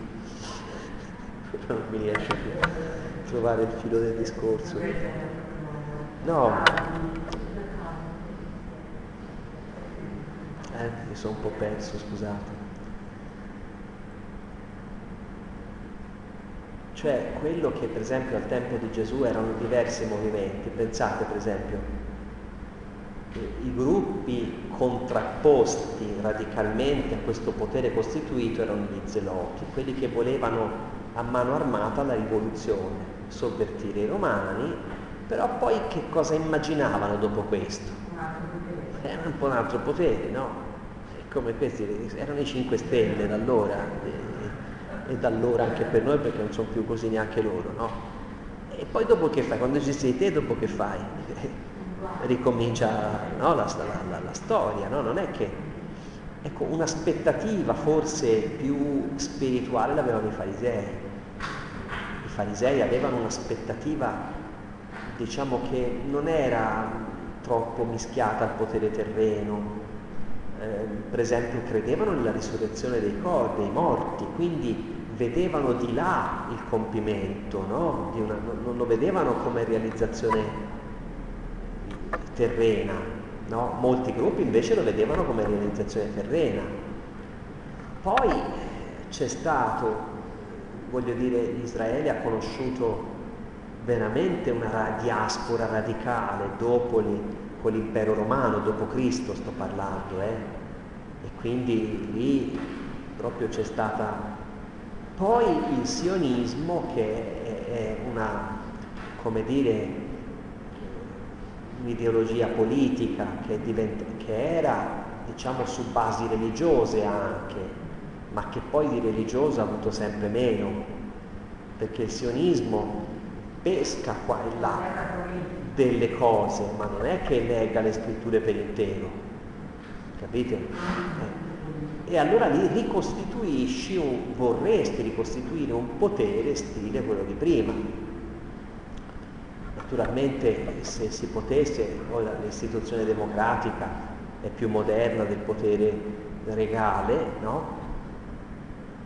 (laughs) non mi riesce più a trovare il filo del discorso. No, Eh, mi sono un po' perso, scusate. Cioè quello che per esempio al tempo di Gesù erano diversi movimenti, pensate per esempio, i gruppi contrapposti radicalmente a questo potere costituito erano gli zeloti, quelli che volevano a mano armata la rivoluzione, sovvertire i romani, però poi che cosa immaginavano dopo questo? Era un po' un altro potere, no? come questi erano i 5 Stelle da allora e, e da allora anche per noi perché non sono più così neanche loro, no? E poi dopo che fai? Quando ci sei te dopo che fai? Ricomincia no, la, la, la, storia, no? Non è che... Ecco, un'aspettativa forse più spirituale l'avevano i farisei. I farisei avevano un'aspettativa, diciamo che non era troppo mischiata al potere terreno, eh, per esempio credevano nella risurrezione dei corpi, dei morti, quindi vedevano di là il compimento, no? una, non lo vedevano come realizzazione terrena, no? molti gruppi invece lo vedevano come realizzazione terrena. Poi c'è stato, voglio dire, Israele ha conosciuto veramente una diaspora radicale dopo l'impero romano, dopo Cristo sto parlando, eh? e quindi lì proprio c'è stata poi il sionismo che è una, come dire, un'ideologia politica che, diventa, che era diciamo su basi religiose anche, ma che poi di religioso ha avuto sempre meno, perché il sionismo pesca qua e là delle cose, ma non è che nega le scritture per intero, capite? Eh. E allora lì ricostituisci, un, vorresti ricostituire un potere stile quello di prima. Naturalmente se si potesse, l'istituzione democratica è più moderna del potere regale, no?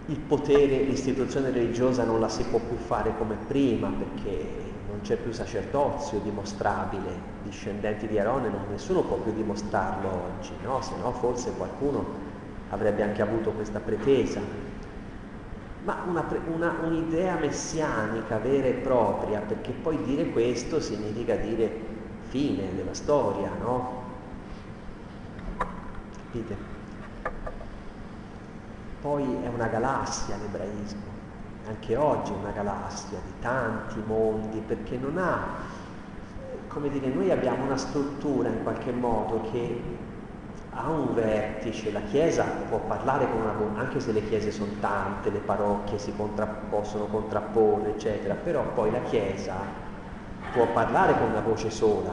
Il potere, l'istituzione religiosa non la si può più fare come prima perché non c'è più sacerdozio dimostrabile, discendenti di Aarone, non, nessuno può più dimostrarlo oggi, no? se no forse qualcuno avrebbe anche avuto questa pretesa. Ma una, una, un'idea messianica vera e propria, perché poi dire questo significa dire fine della storia, no? Capite? Poi è una galassia l'ebraismo anche oggi una galassia di tanti mondi, perché non ha, come dire, noi abbiamo una struttura in qualche modo che ha un vertice, la Chiesa può parlare con una voce, anche se le chiese sono tante, le parrocchie si contra, possono contrapporre, eccetera, però poi la Chiesa può parlare con una voce sola,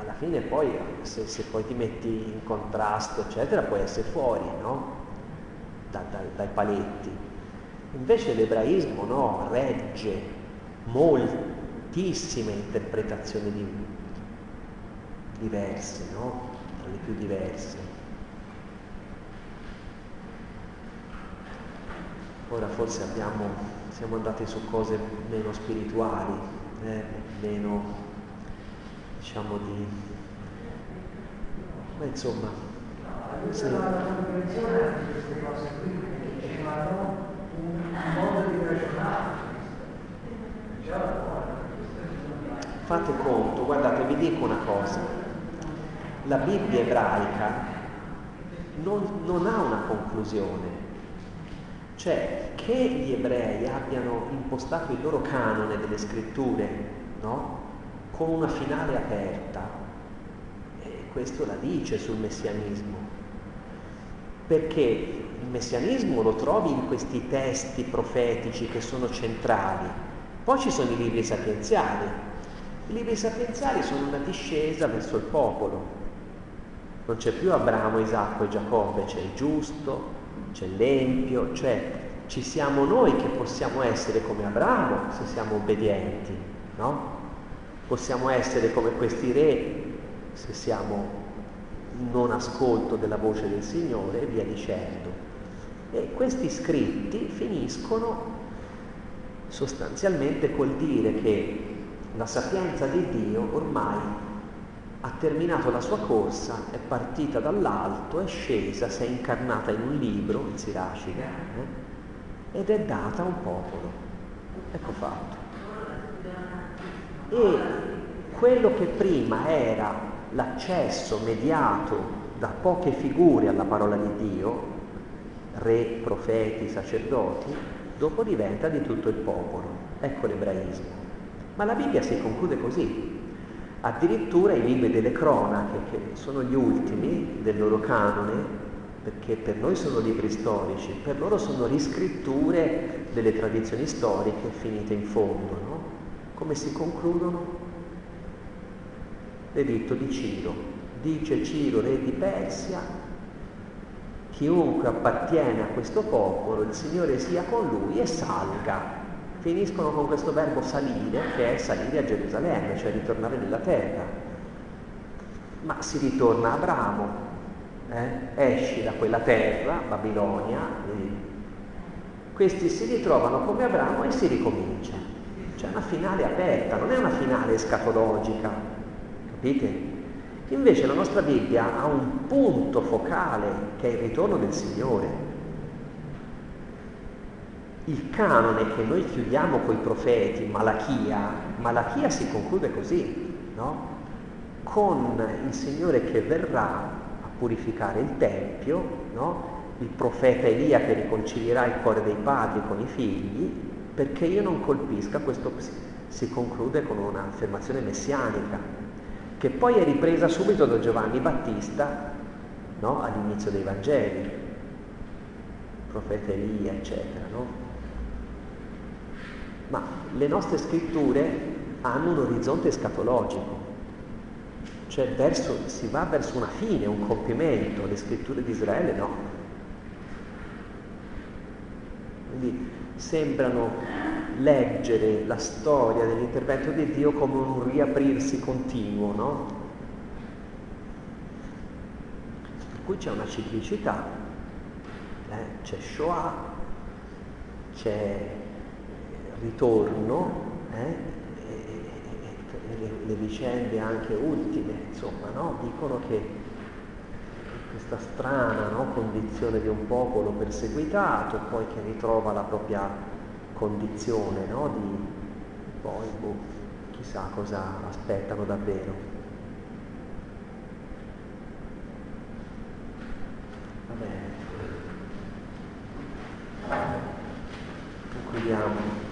alla fine poi se, se, poi ti metti in contrasto eccetera puoi essere fuori no? Da, da, dai paletti. Invece l'ebraismo no, regge moltissime interpretazioni di, diverse, no? tra le più diverse. Ora forse abbiamo, siamo andati su cose meno spirituali, eh, meno diciamo di... Ma insomma... Sì. la comprensione di queste cose qui perché dicevano un modo di ragionare. Fate conto, guardate, vi dico una cosa, la Bibbia ebraica non, non ha una conclusione, cioè, che gli ebrei abbiano impostato il loro canone delle scritture, no? Con una finale aperta, e questo la dice sul messianismo. Perché il messianismo lo trovi in questi testi profetici che sono centrali. Poi ci sono i libri sapienziali. I libri sapienziali sono una discesa verso il popolo. Non c'è più Abramo, Isacco e Giacobbe, c'è il giusto, c'è l'empio, cioè ci siamo noi che possiamo essere come Abramo se siamo obbedienti, no? Possiamo essere come questi re se siamo non ascolto della voce del Signore e via dicendo. E questi scritti finiscono sostanzialmente col dire che la sapienza di Dio ormai ha terminato la sua corsa, è partita dall'alto, è scesa, si è incarnata in un libro, il Siracide, eh, ed è data a un popolo. Ecco fatto. E quello che prima era l'accesso mediato da poche figure alla parola di Dio, re, profeti, sacerdoti, dopo diventa di tutto il popolo. Ecco l'ebraismo. Ma la Bibbia si conclude così. Addirittura i libri delle cronache, che sono gli ultimi del loro canone, perché per noi sono libri storici, per loro sono riscritture delle tradizioni storiche finite in fondo. No? Come si concludono? L'editto di Ciro. Dice Ciro, re di Persia, chiunque appartiene a questo popolo, il Signore sia con lui e salga finiscono con questo verbo salire, che è salire a Gerusalemme, cioè ritornare nella terra. Ma si ritorna a Abramo, eh? esci da quella terra, Babilonia, questi si ritrovano come Abramo e si ricomincia. C'è una finale aperta, non è una finale escatologica, capite? Invece la nostra Bibbia ha un punto focale che è il ritorno del Signore il canone che noi chiudiamo con i profeti, Malachia, Malachia si conclude così, no? con il Signore che verrà a purificare il Tempio, no? il profeta Elia che riconcilierà il cuore dei padri con i figli, perché io non colpisca, questo si conclude con un'affermazione messianica, che poi è ripresa subito da Giovanni Battista no? all'inizio dei Vangeli, profeta Elia, eccetera. No? ma le nostre scritture hanno un orizzonte escatologico, cioè verso, si va verso una fine, un compimento, le scritture di Israele no. Quindi sembrano leggere la storia dell'intervento di Dio come un riaprirsi continuo, no? Per cui c'è una ciclicità, eh? c'è Shoah, c'è ritorno, eh, le, le, vicende anche ultime, insomma, no? dicono che questa strana no? condizione di un popolo perseguitato, poi che ritrova la propria condizione no? di poi boh, chissà cosa aspettano davvero. Va bene. Concludiamo.